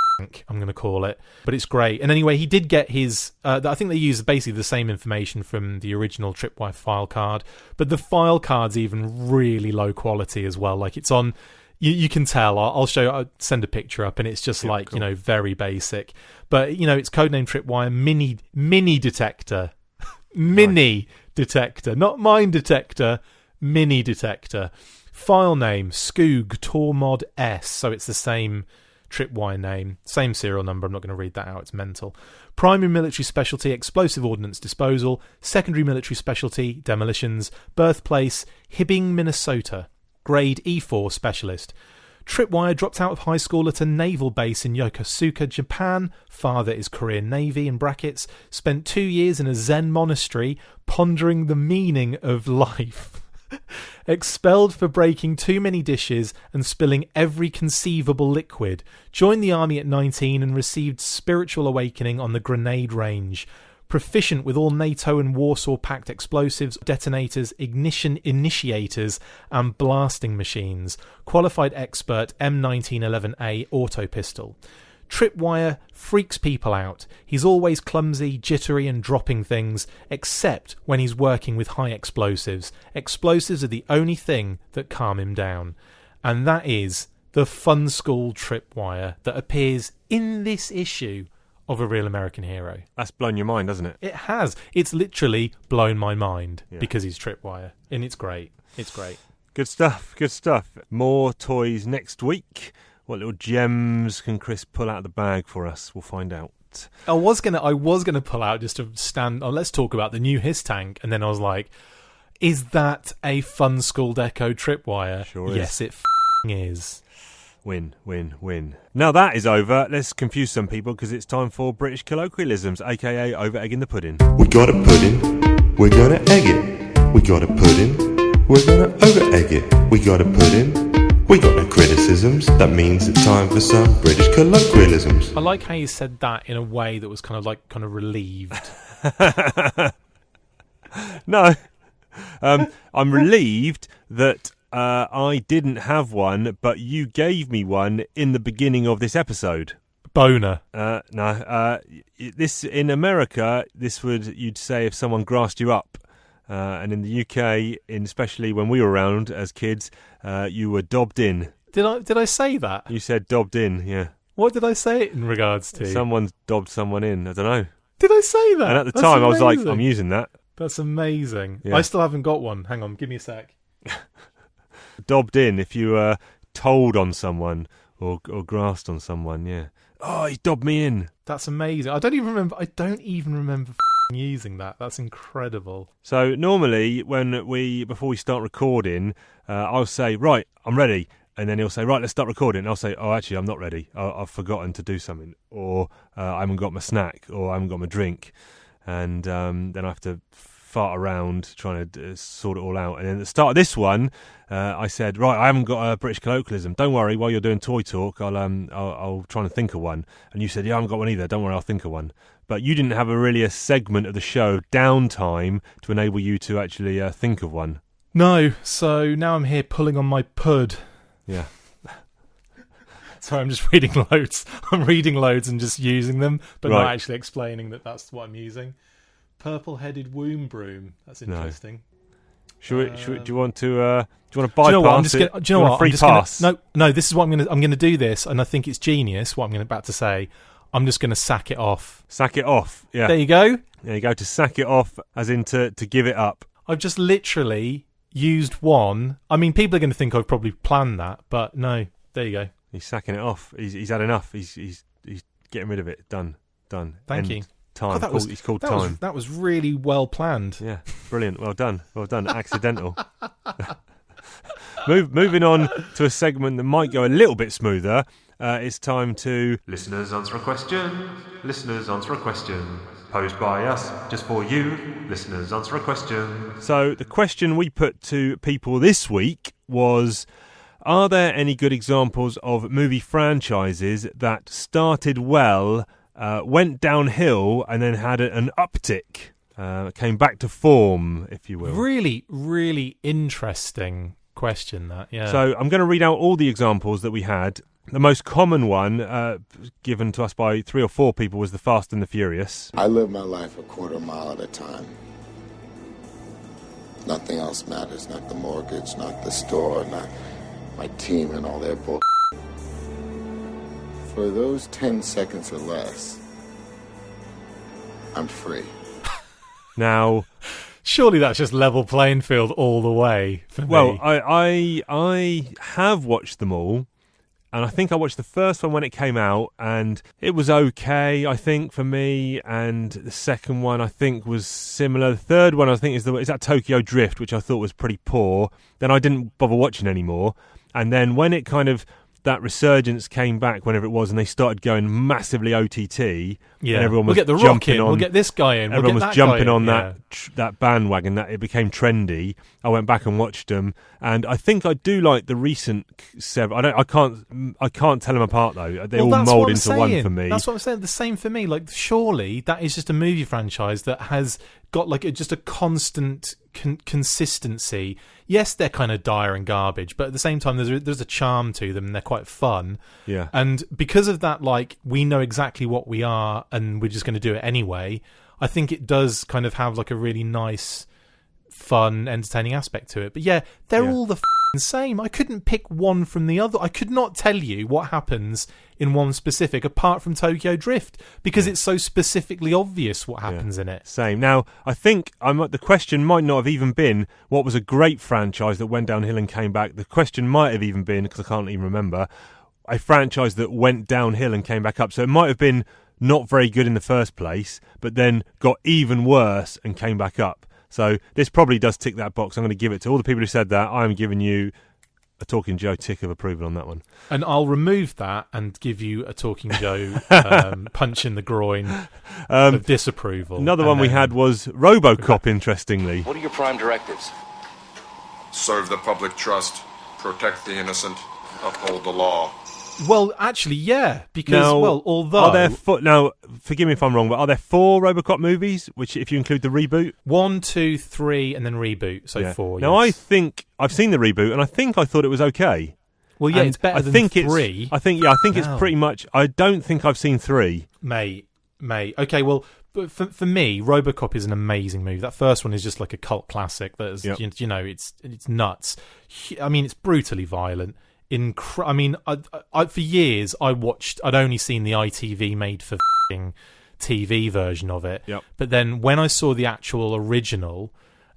I'm going to call it, but it's great. And anyway, he did get his. Uh, I think they used basically the same information from the original Tripwire file card, but the file card's even really low quality as well. Like it's on. You, you can tell. I'll, I'll show. I'll send a picture up, and it's just like you know very basic. But you know, it's codename Tripwire Mini Mini Detector, *laughs* Mini Detector, not Mine Detector, Mini Detector. File name Skoog Tormod S. So it's the same tripwire name, same serial number. I'm not going to read that out, it's mental. Primary military specialty explosive ordnance disposal, secondary military specialty demolitions, birthplace Hibbing, Minnesota. Grade E4 specialist. Tripwire dropped out of high school at a naval base in Yokosuka, Japan. Father is Korean Navy in brackets. Spent two years in a Zen monastery pondering the meaning of life. *laughs* Expelled for breaking too many dishes and spilling every conceivable liquid. Joined the army at 19 and received spiritual awakening on the grenade range. Proficient with all NATO and Warsaw Pact explosives, detonators, ignition initiators, and blasting machines. Qualified expert M1911A auto pistol. Tripwire freaks people out. He's always clumsy, jittery, and dropping things, except when he's working with high explosives. Explosives are the only thing that calm him down. And that is the Funskool Tripwire that appears in this issue of A Real American Hero. That's blown your mind, hasn't it? It has. It's literally blown my mind Yeah. because he's Tripwire. And it's great. It's great. Good stuff. Good stuff. More toys next week. What little gems can Chris pull out of the bag for us? We'll find out. I was gonna I was gonna pull out just to stand oh, let's talk about the new Hiss tank and then I was like, is that a Funskool deco tripwire? Sure is. yes, it f***ing is. Win, win, win. Now that is over. Let's confuse some people because it's time for British colloquialisms, aka over egging the pudding. We got a pudding, we're gonna egg it. We got a pudding, we're gonna over egg it. We got a pudding, we got no criticisms. That means it's time for some British colloquialisms. I like how you said that in a way that was kind of like kind of relieved. *laughs* No, um, I'm relieved that uh, I didn't have one, but you gave me one in the beginning of this episode. Boner. Uh, no, uh, this in America, this would you'd say if someone grassed you up, uh, and in the UK, in especially when we were around as kids, uh, you were dobbed in. Did I did I say that? You said dobbed in, yeah. What did I say it in regards to? Someone's dobbed someone in. I don't know. Did I say that? And at the That's time, I was like. I'm using that. That's amazing. Yeah. I still haven't got one. Hang on, give me a sec. *laughs* Dobbed in if you uh, told on someone or or grassed on someone. Yeah. Oh, he dobbed me in. That's amazing. I don't even remember. I don't even remember f***ing using that. That's incredible. So normally, when we before we start recording, uh, I'll say, "Right, I'm ready," and then he'll say, "Right, let's start recording." And I'll say, "Oh, actually, I'm not ready. I- I've forgotten to do something, or uh, I haven't got my snack, or I haven't got my drink," and um, then I have to fart around trying to uh, sort it all out. And then at the start of this one, uh, I said, "Right, I haven't got a British colloquialism. Don't worry. While you're doing toy talk, I'll um, I'll, I'll try and think of one." And you said, "Yeah, I haven't got one either. Don't worry, I'll think of one." But you didn't have a really a segment of the show downtime to enable you to actually uh, think of one. No, so now I'm here pulling on my pud. Yeah. *laughs* Sorry, I'm just reading loads. *laughs* I'm reading loads and just using them, but not actually explaining that that's what I'm using. Purple-headed womb broom. That's No. interesting. Should we, should we, do you want to? Uh, do you want to buy? Do you know what? I'm just it? gonna, do you know want what? free I'm just gonna- pass? no, no. This is what I'm gonna. I'm gonna do this, and I think it's genius. What I'm gonna about to say. I'm just gonna sack it off. Sack it off. Yeah. There you go. There you go. To sack it off, as in to, to give it up. I've just literally used one. I mean, people are going to think I've probably planned that, but no. There you go. He's sacking it off. He's he's had enough. He's he's he's getting rid of it. Done. Done. Thank End you. Time. God, that Called- was he's called that time. Was, that was really well planned. Yeah, brilliant. Well done. Well done. Accidental. *laughs* Move, moving on to a segment that might go a little bit smoother. Uh, it's time to Listeners answer a question. Listeners answer a question. Posed by us, just for you. Listeners answer a question. So, the question we put to people this week was Are there any good examples of movie franchises that started well, uh, went downhill, and then had a, an uptick? Uh, came back to form, if you will. Really, really interesting question. That yeah. So, I'm going to read out all the examples that we had. The most common one, uh, given to us by three or four people, was The Fast and the Furious. I live my life a quarter mile at a time. Nothing else matters, not the mortgage, not the store, not my team and all their bull. For those 10 seconds or less, I'm free. Now, surely that's just level playing field all the way. For Well, me. I, I I have watched them all, and I think I watched the first one when it came out, and it was okay. I think for me, and the second one I think was similar. The third one I think is the is that Tokyo Drift, which I thought was pretty poor. Then I didn't bother watching anymore, and then when it kind of that resurgence came back whenever it was, and they started going massively OTT. Yeah, and everyone we'll was get the jumping in. on. We'll get this guy in. We'll everyone was that guy jumping in, on yeah. that tr- that bandwagon. That it became trendy. I went back and watched them, and I think I do like the recent seven. I don't. I can't. I can't tell them apart though. They Well, all that's mold what I'm into one for me. That's what I'm saying. The same for me. Like, surely that is just a movie franchise that has got like a, just a constant con- consistency. Yes, they're kind of dire and garbage, but at the same time, there's a, there's a charm to them. and They're quite fun. Yeah. And because of that, like we know exactly what we are, and we're just going to do it anyway. I think it does kind of have like a really nice, fun, entertaining aspect to it. But yeah, they're Yeah. all the same. I couldn't pick one from the other. I could not tell you what happens in one specific, apart from Tokyo Drift, because it's so specifically obvious what happens in it. Same. Now, I think I might, the question might not have even been what was a great franchise that went downhill and came back. The question might have even been, because I can't even remember, a franchise that went downhill and came back up. So it might have been not very good in the first place, but then got even worse and came back up. So this probably does tick that box. I'm going to give it to all the people who said that. I'm giving you a Talking Joe tick of approval on that one. And I'll remove that and give you a Talking Joe *laughs* um, punch in the groin Um, of disapproval. Another And one we had was RoboCop, interestingly. What are your prime directives? Serve the public trust, protect the innocent, uphold the law. Well, actually, yeah, because Now, well, although are there four, now, forgive me if I'm wrong, but are there four RoboCop movies? Which, if you include the reboot, one, two, three, and then reboot, so Yeah. four. Now, I think I've seen the reboot, and I think I thought it was okay. well, yeah, And it's better I than think three. It's, I think, yeah, I think Wow. it's pretty much. I don't think I've seen three. mate, mate. Okay, well, but for for me, RoboCop is an amazing movie. That first one is just like a cult classic. That is, Yep. you, you know, it's it's nuts. I mean, it's brutally violent. Incre- I mean, I, I, for years I watched. I'd only seen the ITV made for fing TV version of it. Yep. But then when I saw the actual original.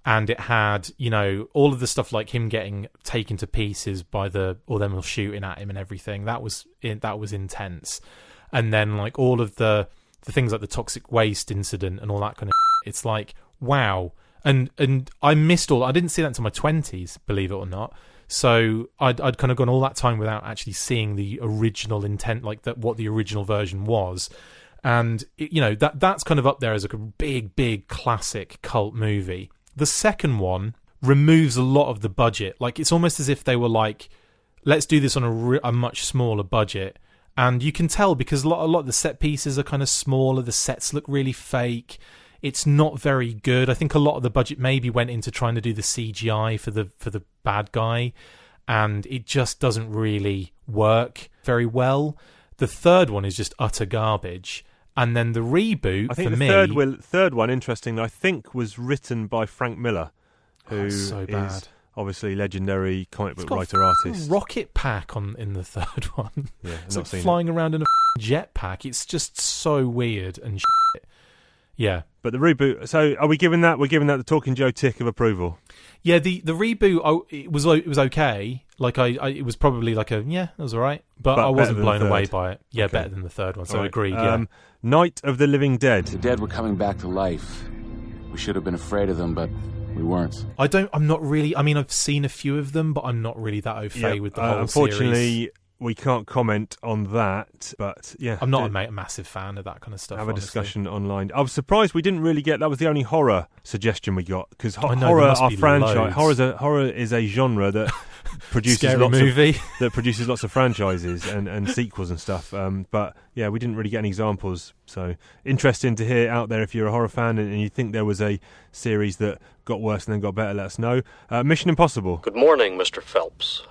And it had, you know, all of the stuff like him getting taken to pieces by the, or them shooting at him and everything. That was that was intense and then like all of the the things like the toxic waste incident and all that kind of it's like wow and and i missed all i didn't see that until my 20s believe it or not so I'd, I'd kind of gone all that time without actually seeing the original intent like that what the original version was. And it, you know that that's kind of up there as a big big classic cult movie. The second one removes a lot of the budget. Like it's almost as if they were like let's do this on a, re- a much smaller budget. And you can tell because a lot, a lot of the set pieces are kind of smaller. The sets look really fake it's not very good i think a lot of the budget maybe went into trying to do the cgi for the for the bad guy and it just doesn't really work very well the third one is just utter garbage and then the reboot I think for the me third will, third one, interesting, I think was written by Frank Miller, oh, who Oh, so bad. obviously legendary comic book writer artist. rocket pack on in the *laughs* third one. Yeah, it's not like seen it. flying around in a jet pack. It's just so weird and shit. Yeah, But the reboot. So, are we giving that? We're giving that the Talking Joe tick of approval. yeah. The the reboot, oh, it was it was okay. Like I, I, it was probably like a yeah, it was all right, but, But I wasn't blown away by it. Yeah, Okay. better than the third one. So All right. agreed. Um, Night of the Living Dead. The dead were coming back to life. We should have been afraid of them, but we weren't. I don't. I'm not really. I mean, I've seen a few of them, but I'm not really that au fait Yeah, with the uh, whole unfortunately, series. We can't comment on that. But yeah, I'm not a ma- massive fan of that kind of stuff. Have a honestly. discussion online. I was surprised we didn't really get. That was the only horror suggestion we got because I know, horror, must our franchise, horror is a horror is a genre that *laughs* produces lots movie. of *laughs* that produces lots of franchises and, and sequels and stuff. Um, but yeah, we didn't really get any examples. So interesting to hear out there if you're a horror fan and, and you think there was a series that got worse and then got better. Let us know. Uh, Mission Impossible. Good morning, Mr. Phelps.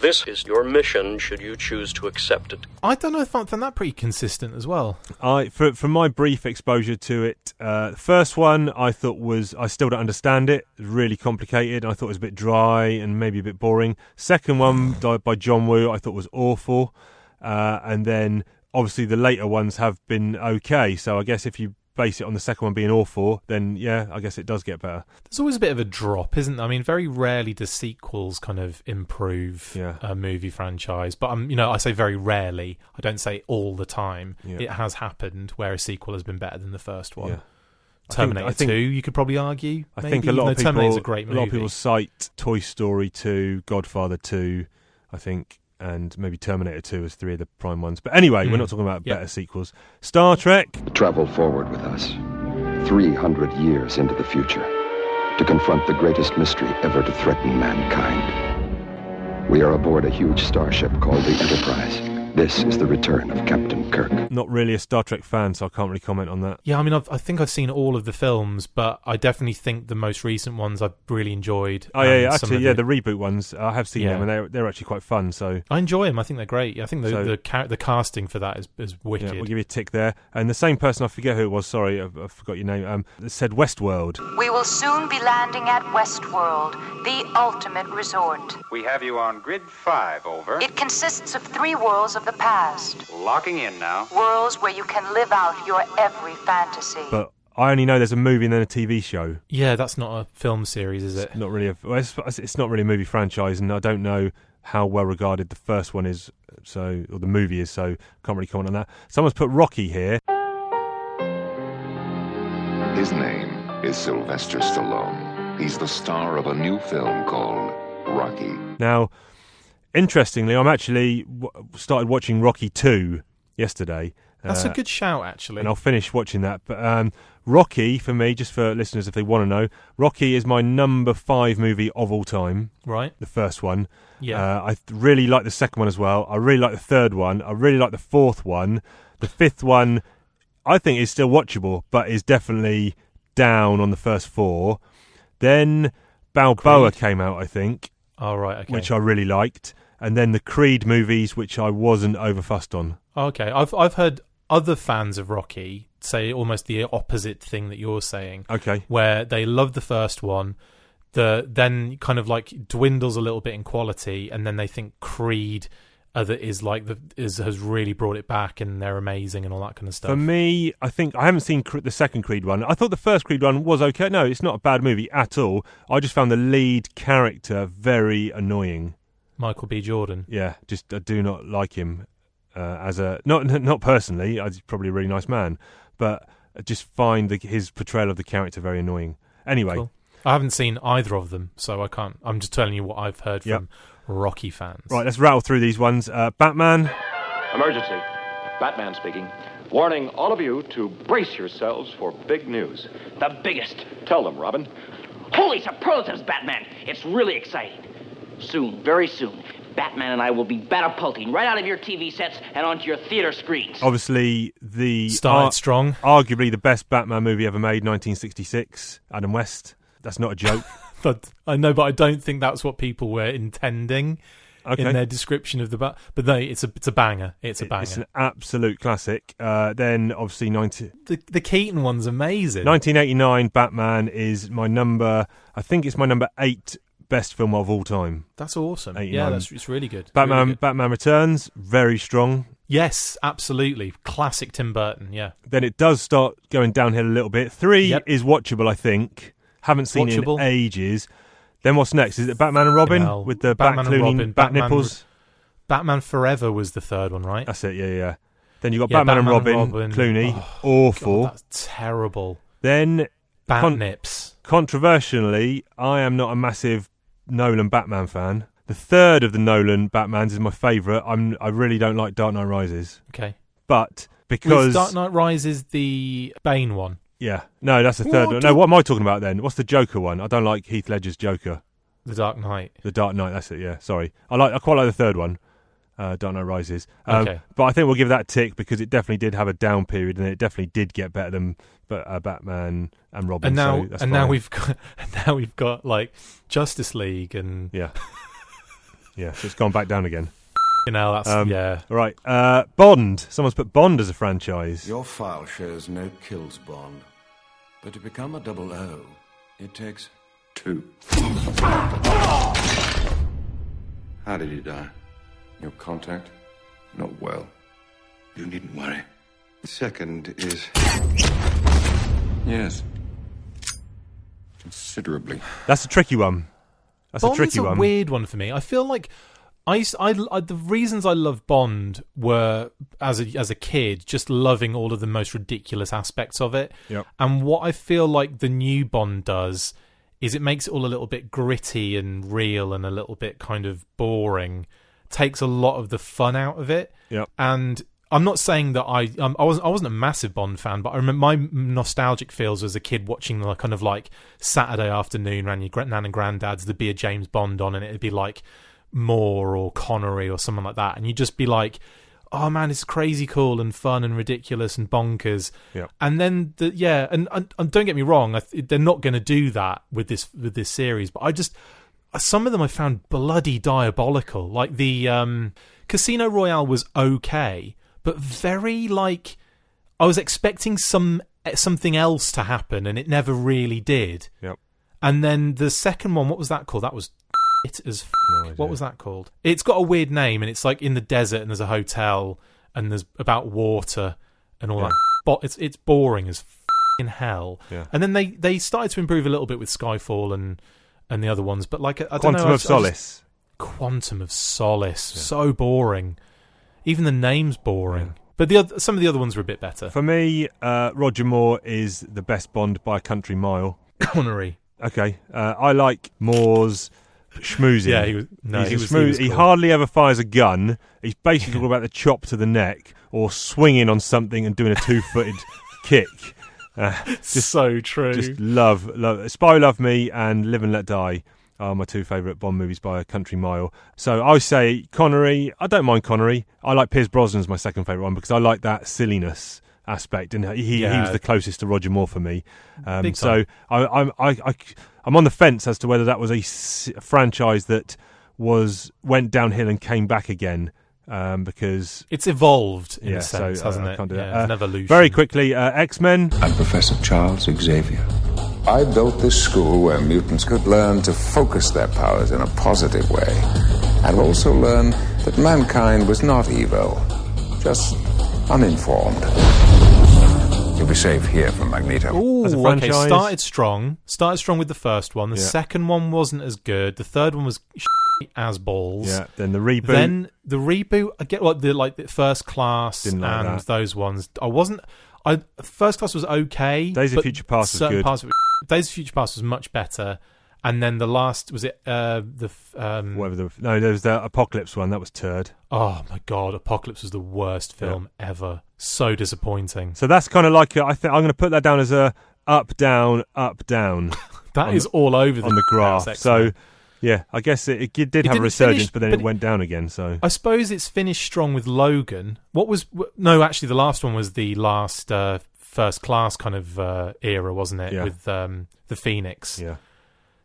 This is your mission should you choose to accept it. I don't know if I found that pretty consistent as well. I for, from my brief exposure to it, uh, the first one I thought was I still don't understand it. It really complicated. I thought it was a bit dry and maybe a bit boring. Second one by John Woo I thought was awful, uh, and then obviously the later ones have been okay. So I guess if you base it on the second one being awful, then yeah, I guess it does get better. There's always a bit of a drop, isn't there? I mean, very rarely do sequels kind of improve Yeah. a movie franchise. But I'm, um, you know, I say very rarely. I don't say all the time. Yeah. It has happened where a sequel has been better than the first one. Yeah. I think- Terminator I think- Two, you could probably argue. I maybe, think a lot of people, a great a lot of people cite Toy Story 2, Godfather 2. I think and maybe Terminator 2 as three of the prime ones. But anyway, we're Mm. not talking about Yep. better sequels. Star Trek. Travel forward with us, 300 years into the future, to confront the greatest mystery ever to threaten mankind. We are aboard a huge starship called the Enterprise. This is the return of Captain Kirk. Not really a Star Trek fan, so I can't really comment on that. Yeah, I mean, I've, I think I've seen all of the films, but I definitely think the most recent ones I've really enjoyed. Oh yeah, yeah actually, of yeah, the reboot ones I have seen Yeah. them, and they're they're actually quite fun. So I enjoy them. I think they're great. I think the So- the, ca- the casting for that is is wicked. yeah, we'll give you a tick there. And the same person, I forget who it was. Sorry, I, I forgot your name. Um, said Westworld. We will soon be landing at Westworld, the ultimate resort. We have you on grid five, over. It consists of three worlds of the past. Locking in now. Worlds where you can live out your every fantasy. But I only know there's a movie and then a TV show. yeah, that's not a film series, is it? Not really a. Well, it's, it's not really a movie franchise, and I don't know how well regarded the first one is. So, or the movie is. So, can't really comment on that. Someone's put Rocky here. His name is Sylvester Stallone. He's the star of a new film called Rocky. Now, interestingly, I'm actually w- started watching Rocky Two yesterday. That's Uh, a good shout, actually. and I'll finish watching that. But um, Rocky, for me, just for listeners if they want to know, Rocky is my number five movie of all time. Right. The first one. Yeah. Uh, I really like the second one as well. I really like the third one. I really like the fourth one. The fifth one, I think, is still watchable, but is definitely down on the first four. Then Balboa came out, I think. Oh, right, okay. Which I really liked. And then the Creed movies, which I wasn't overfussed on. Oh, okay, I've I've heard other fans of Rocky say almost the opposite thing that you're saying. Okay. where they love the first one, the then kind of like dwindles a little bit in quality, and then they think Creed uh, that is like the is has really brought it back, and they're amazing and all that kind of stuff. For me, I think I haven't seen the second Creed one. I thought the first Creed one was okay. No, it's not a bad movie at all. I just found the lead character very annoying. Michael B. Jordan. Yeah, just I do not like him uh, as a not *laughs* not personally. He's probably a really nice man, but I just find the, his portrayal of the character very annoying. Anyway, Cool. I haven't seen either of them, so I can't. I'm just telling you what I've heard Yep. from Rocky fans. right, let's rattle through these ones. Uh, Batman. Emergency. Batman speaking. Warning all of you to brace yourselves for big news. The biggest. Tell them, Robin. Holy superlatives, Batman! It's really exciting. Soon, very soon, Batman and I will be batapulting right out of your TV sets and onto your theater screens. Obviously, the Started strong. arguably the best Batman movie ever made, 1966. Adam West. That's not a joke. *laughs* but I know, but I don't think that's what people were intending Okay. in their description of the bat. But no, it's a it's a banger. It's a banger. It's an absolute classic. Uh, then, obviously, 19, the the Keaton one's amazing. 1989 Batman is my number. I think it's my number eight best film of all time. That's awesome. 89. Yeah, that's it's really good. Batman. Really good. Batman Returns, very strong. Yes, absolutely. Classic Tim Burton. Yeah. Then it does start going downhill a little bit. Three Yep. is watchable, I think. Haven't seen Watchable. it in ages. Then what's next? Is it Batman and Robin with the Batman back and Clooney Robin, back Batman nipples? Batman Forever was the third one, right? That's it. Yeah, yeah. Then you got Yeah, Batman, and Batman Robin, and Robin. Clooney, Oh, awful. God, that's terrible. Then Bat con- nips. Controversially, I am not a massive Nolan Batman fan. The third of the Nolan Batmans is my favourite. I'm I really don't like Dark Knight Rises, Okay. but Was because Dark Knight Rises the Bane one? Yeah, no, that's the third What one. do- No, what am I talking about then? What's the Joker one? I don't like Heath Ledger's Joker. The Dark Knight. The Dark Knight. That's it. Yeah, sorry. I like. I quite like the third one. Uh, Dark Knight Rises. Um, Okay. But I think we'll give that a tick because it definitely did have a down period and it definitely did get better than but, uh, Batman and Robin. And now, so that's and now fine. we've *laughs* got, and now we've got like Justice League, and yeah, yeah. So it's gone back down again. you know that's Um, yeah. All right. Uh, Bond. Someone's put Bond as a franchise. Your file shows no kills bond. But to become a double O, it takes two. How did he die? Your contact? Not well. You needn't worry. The second is. Yes. Considerably. That's a tricky one. That's Bond's a tricky a one. weird one for me. I feel like I, used, I, I the reasons I love Bond were as a as a kid just loving all of the most ridiculous aspects of it. Yep. And what I feel like the new Bond does is it makes it all a little bit gritty and real and a little bit kind of boring. takes a lot of the fun out of it. Yep. And I'm not saying that I um, I wasn't I wasn't a massive Bond fan, but I remember my nostalgic feels as a kid watching the kind of like Saturday afternoon around your gra- nan and granddad's. There'd be a James Bond on, and it'd be like Moore or Connery or someone like that, and you'd just be like, "Oh man, it's crazy cool and fun and ridiculous and bonkers." Yeah. And then the yeah, and, and, and don't get me wrong, I th- they're not going to do that with this with this series, but I just some of them I found bloody diabolical. Like the um, Casino Royale was okay, but very like I was expecting some something else to happen, and it never really did. Yep. And then the second one, what was that called? That was it as f- idea. what was that called? It's got a weird name, and it's like in the desert, and there's a hotel, and there's about water and all Yeah. that. But it's it's boring as in hell. Yeah. And then they they started to improve a little bit with Skyfall and and the other ones, but like I don't Quantum know, I of just- I just- Solace. Quantum of Solace, so boring. Even the name's boring. But the other, some of the other ones were a bit better. For me, uh, Roger Moore is the best Bond by a country mile. Connery. Okay, uh, I like Moore's schmoozing. Yeah, he was- no, he was- he schmooze- was he hardly ever fires a gun. He's basically all about the chop to the neck or swinging on something and doing a two-footed *laughs* kick. Uh, just so true. Just love, love. Spy Love Me and Live and Let Die are my two favourite Bond movies by a country mile. So I say Connery. I don't mind Connery. I like Pierce Brosnan's my second favourite one because I like that silliness aspect, and he he was the closest to Roger Moore for me. Um, Big so. I, I'm I, I I'm on the fence as to whether that was a s- franchise that was went downhill and came back again. Um, because It's evolved in yeah, a sense, so, uh, hasn't I it? can't do Yeah, that. it's an Uh, evolution. Very quickly, uh, X Men. I'm Professor Charles Xavier. I built this school where mutants could learn to focus their powers in a positive way, and also learn that mankind was not evil, just uninformed. You'll be safe here from Magneto. Ooh, okay. franchise- Started strong. Started strong with the first one. The Yeah. second one wasn't as good. The third one was as balls. Yeah, then the reboot. Then the reboot. I get like the like the first class Didn't like and that. those ones. I wasn't. I first class was okay. Days of but Future Past was certain good. Parts of it, Days of Future Past was much better. And then the last was it uh the um Whatever the no, there was the Apocalypse one. That was turd. oh my god Apocalypse was the worst film ever. So disappointing. So that's kind of like a, I think I'm going to put that down as a up down up down. *laughs* That is the- all over the on the graph. So yeah, I guess it, it did It have a resurgence, finish- but then but it it- went down again. So I suppose it's finished strong with Logan. What was no? Actually, the last one was the last uh, first class kind of uh, era, wasn't it? Yeah. With um, the Phoenix. yeah,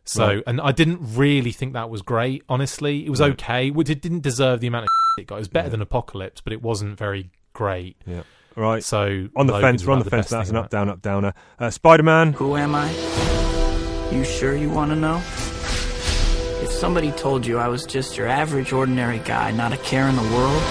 So, Right. and I didn't really think that was great. Honestly, it was Right. okay. It didn't deserve the amount of it got. It was better than Apocalypse, but it wasn't very great. yeah. Right. So on the Logan's fence, we're on about the fence. That's an up down up downer. Uh, Spider Man. Who am I? You sure you want to know? If somebody told you I was just your average, ordinary guy, not a care in the world,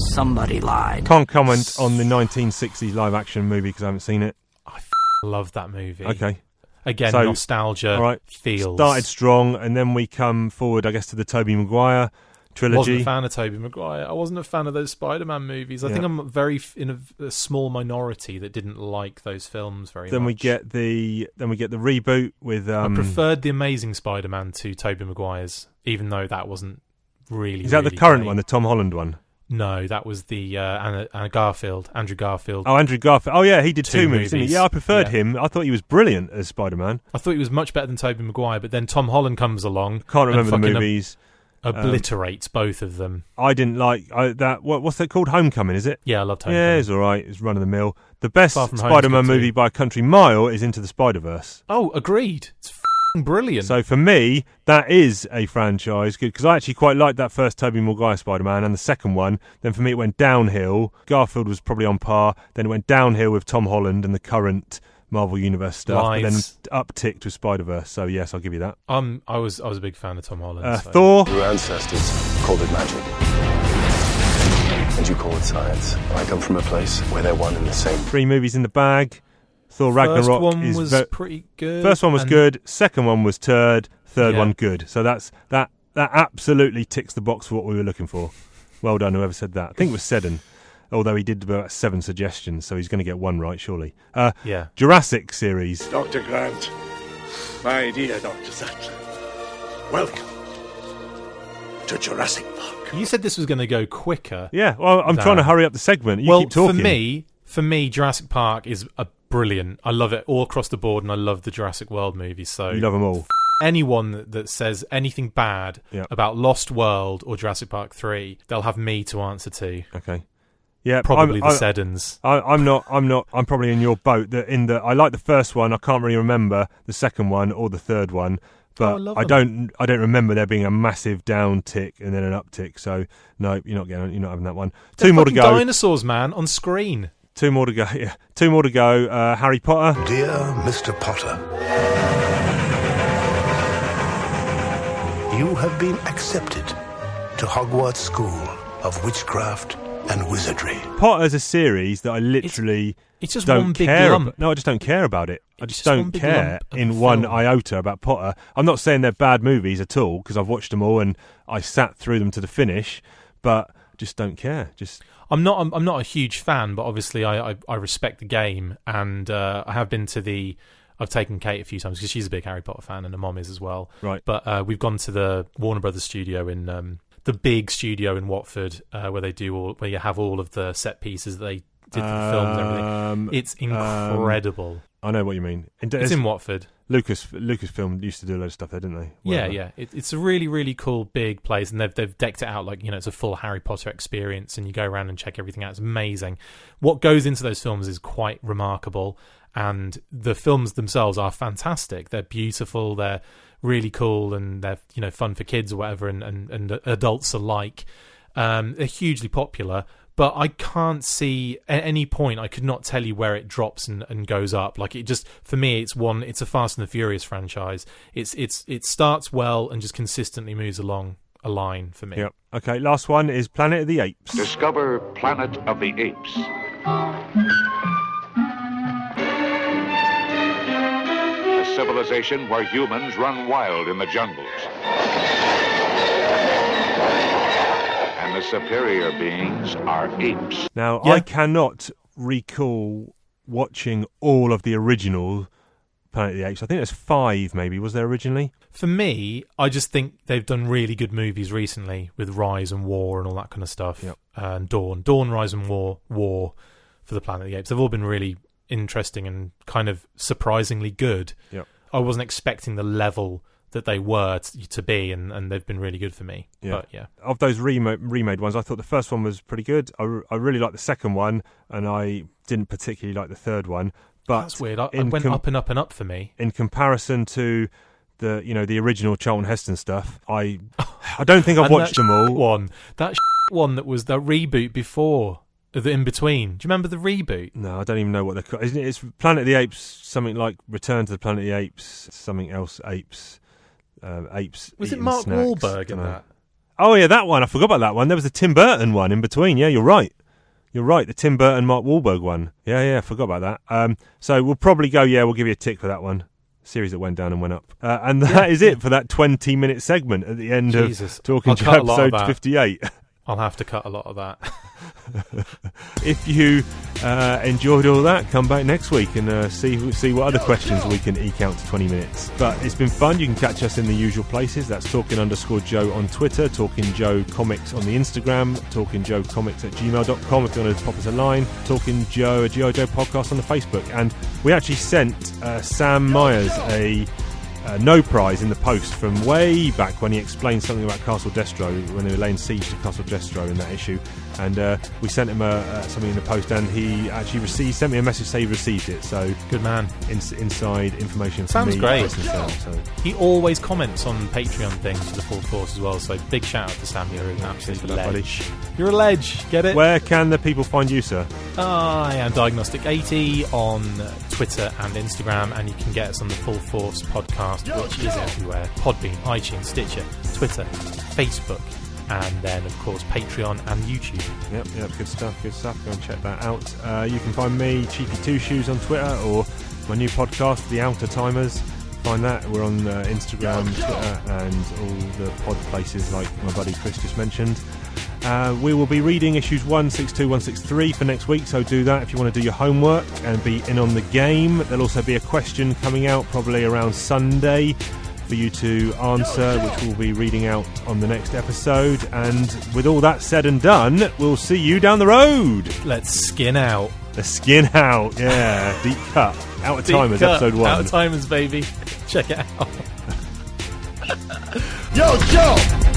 somebody lied. Can't comment on the 1960s live action movie because I haven't seen it. I love that movie. Okay. Again, So, nostalgia right. feels. Started strong, and then we come forward, I guess, to the Tobey Maguire trilogy. Wasn't a fan of Tobey Maguire. I wasn't a fan of those Spider-Man movies. I think I'm very in a, a small minority that didn't like those films very then much. Then we get the then we get the reboot with um, I preferred the Amazing Spider-Man to Tobey Maguire's, even though that wasn't really. Is that the current great. one, the Tom Holland one? No, that was the uh, Anna, Anna Garfield, Andrew Garfield. Oh, Andrew Garfield. Oh, yeah, he did two, Two movies. movies. Yeah, I preferred Yeah. him. I thought he was brilliant as Spider Man. I thought he was much better than Tobey Maguire, but then Tom Holland comes along. Can't remember the fucking ob- movies. Um, Obliterates both of them. I didn't like I, that. What, what's that called? Homecoming, is it? Yeah, I loved Yeah, it's all right. It's run of the mill. The best Spider Man good too. movie by a country mile is Into the Spider Verse. Oh, agreed. It's brilliant. So for me, that is a franchise good because I actually quite liked that first Tobey Maguire Spider Man and the second one. Then for me, it went downhill. Garfield was probably on par. Then it went downhill with Tom Holland and the current Marvel Universe stuff. But Lies. then upticked with Spider Verse. So yes, I'll give you that. um, I was I was a big fan of Tom Holland. Uh, so- Thor. Your ancestors called it magic. And you call it science. I come from a place where they're one and the same. Three movies in the bag. Thor First Ragnarok one is was ve- pretty good, First one was good. Second one was turd. Third Yeah. one good. So that's that. That absolutely ticks the box for what we were looking for. Well done, whoever said that. I think it was Seddon. Although he did about seven suggestions, so he's going to get one right, surely. Uh, Yeah. Jurassic series. Dr. Grant, my dear Dr. Sattler, welcome. to Jurassic Park. You said this was going to go quicker. Yeah, well, I'm trying to hurry up the segment. You well, keep talking. for me, for me, Jurassic Park is a brilliant. I love it all across the board, and I love the Jurassic World movies. So you love them all. anyone that, that says anything bad Yeah. about Lost World or Jurassic Park Three, they'll have me to answer to. Okay. Yeah, Probably I'm, the I- Seddons. I, I'm not. I'm not. I'm probably in your boat. That in the I like the first one. I can't really remember the second one or the third one. But Oh, I love I them. don't. I don't remember there being a massive down tick and then an uptick. So no, you're not getting. You're not having that one. They're Two more to go. Dinosaurs, man, on screen. Two more to go. *laughs* Yeah. Two more to go. Uh, Harry Potter. Dear Mr. Potter, you have been accepted to Hogwarts School of Witchcraft and Wizardry. Potter's a series that I literally it's just don't one big care lump. About. No, I just don't care about it. I just, just don't care in a one film. iota about Potter. I'm not saying they're bad movies at all because I've watched them all and I sat through them to the finish, but just don't care. Just I'm not. I'm, I'm not a huge fan, but obviously I I, I respect the game, and uh, I have been to the. I've taken Kate a few times because she's a big Harry Potter fan, and her mom is as well. Right. But uh, we've gone to the Warner Brothers studio in um, the big studio in Watford, uh, where they do all where you have all of the set pieces that they did for the films and everything. Um, It's um, incredible. I know what you mean. it's in Watford. Lucas Lucasfilm used to do a lot of stuff there, didn't they? Yeah, yeah. It, it's a really, really cool big place, and they've they've decked it out like you know it's a full Harry Potter experience, and you go around and check everything out. It's amazing. What goes into those films is quite remarkable, and the films themselves are fantastic. They're beautiful. They're really cool, and they're you know fun for kids or whatever, and and, and adults alike. Um, they're hugely popular. But I can't see at any point. I could not tell you where it drops and, and goes up. Like it just for me, it's one. It's a Fast and the Furious franchise. It's it's it starts well and just consistently moves along a line for me. Yep. Okay, last one is Planet of the Apes. Discover Planet of the Apes. A civilization where humans run wild in the jungles. And the superior beings are apes. Now, Yeah. I cannot recall watching all of the original Planet of the Apes. I think there's five, maybe. Was there originally? For me, I just think they've done really good movies recently with Rise and War and all that kind of stuff. Yep. Uh, and Dawn, Dawn, Rise and War, War for the Planet of the Apes. They've all been really interesting and kind of surprisingly good. Yep. I wasn't expecting the level that they were to, to be, and, and they've been really good for me. Yeah. But yeah, Of those remo- remade ones, I thought the first one was pretty good. I, r- I really liked the second one, and I didn't particularly like the third one. But that's weird. I, I went com- up and up and up for me. in comparison to the you know the original Charlton Heston stuff, I I don't think I've *laughs* watched them all. One that *laughs* one that was the reboot before the in between. Do you remember the reboot? No, I don't even know what they're called. Isn't it? It's Planet of the Apes, something like Return to the Planet of the Apes, something else, apes, uh, apes. Was it Mark snacks. Wahlberg in that? Oh yeah, that one. I forgot about that one. There was a Tim Burton one in between. Yeah, you're right. You're right. The Tim Burton Mark Wahlberg one. Yeah, yeah. I forgot about that. Um, so we'll probably go. Yeah, we'll give you a tick for that one. Series that went down and went up. Uh, and *laughs* that is it for that 20 minute segment at the end Jesus. of Talking I'll Joe cut a lot of episode 58. *laughs* I'll have to cut a lot of that. *laughs* if you uh, enjoyed all that, come back next week and uh, see see what other questions we can eke out to 20 minutes. But it's been fun. You can catch us in the usual places. That's Talking underscore Joe on Twitter, Talking Joe Comics on the Instagram, Talking Joe Comics at gmail.com if you want to pop us a line, Talking Joe, a G.I. Joe podcast on the Facebook. And we actually sent uh, Sam Myers a uh, no prize in the post from way back when he explained something about Castle Destro when they were laying siege to Castle Destro in that issue. And uh, we sent him uh, uh, something in the post, and he actually received sent me a message saying he received it. So Good man. ins- inside information. From Sounds me, great. Chris so. He always comments on Patreon things for the full force as well. So big shout out to Sam. You're an absolute for buddy. ledge. You're a ledge. Get it? Where can the people find you, sir? I am Diagnostic80 on Twitter and Instagram, and you can get us on the Full Force podcast, which is everywhere Podbean, iTunes, Stitcher, Twitter, Facebook, and then, of course, Patreon and YouTube. Yep, yep, good stuff, good stuff. Go and check that out. Uh, you can find me, Cheeky Two Shoes, on Twitter, or my new podcast, The Outer Timers. Find that. We're on uh, Instagram, Twitter, and all the pod places like my buddy Chris just mentioned. Uh, we will be reading issues 162, 163 for next week, so do that if you want to do your homework and be in on the game. There'll also be a question coming out probably around Sunday for you to answer, which we'll be reading out on the next episode. And with all that said and done, we'll see you down the road. Let's skin out. The skin out, yeah, deep cut, out of Deep timers, cut, episode one. Out of timers, baby. *laughs* Check it out. Yo, Joe!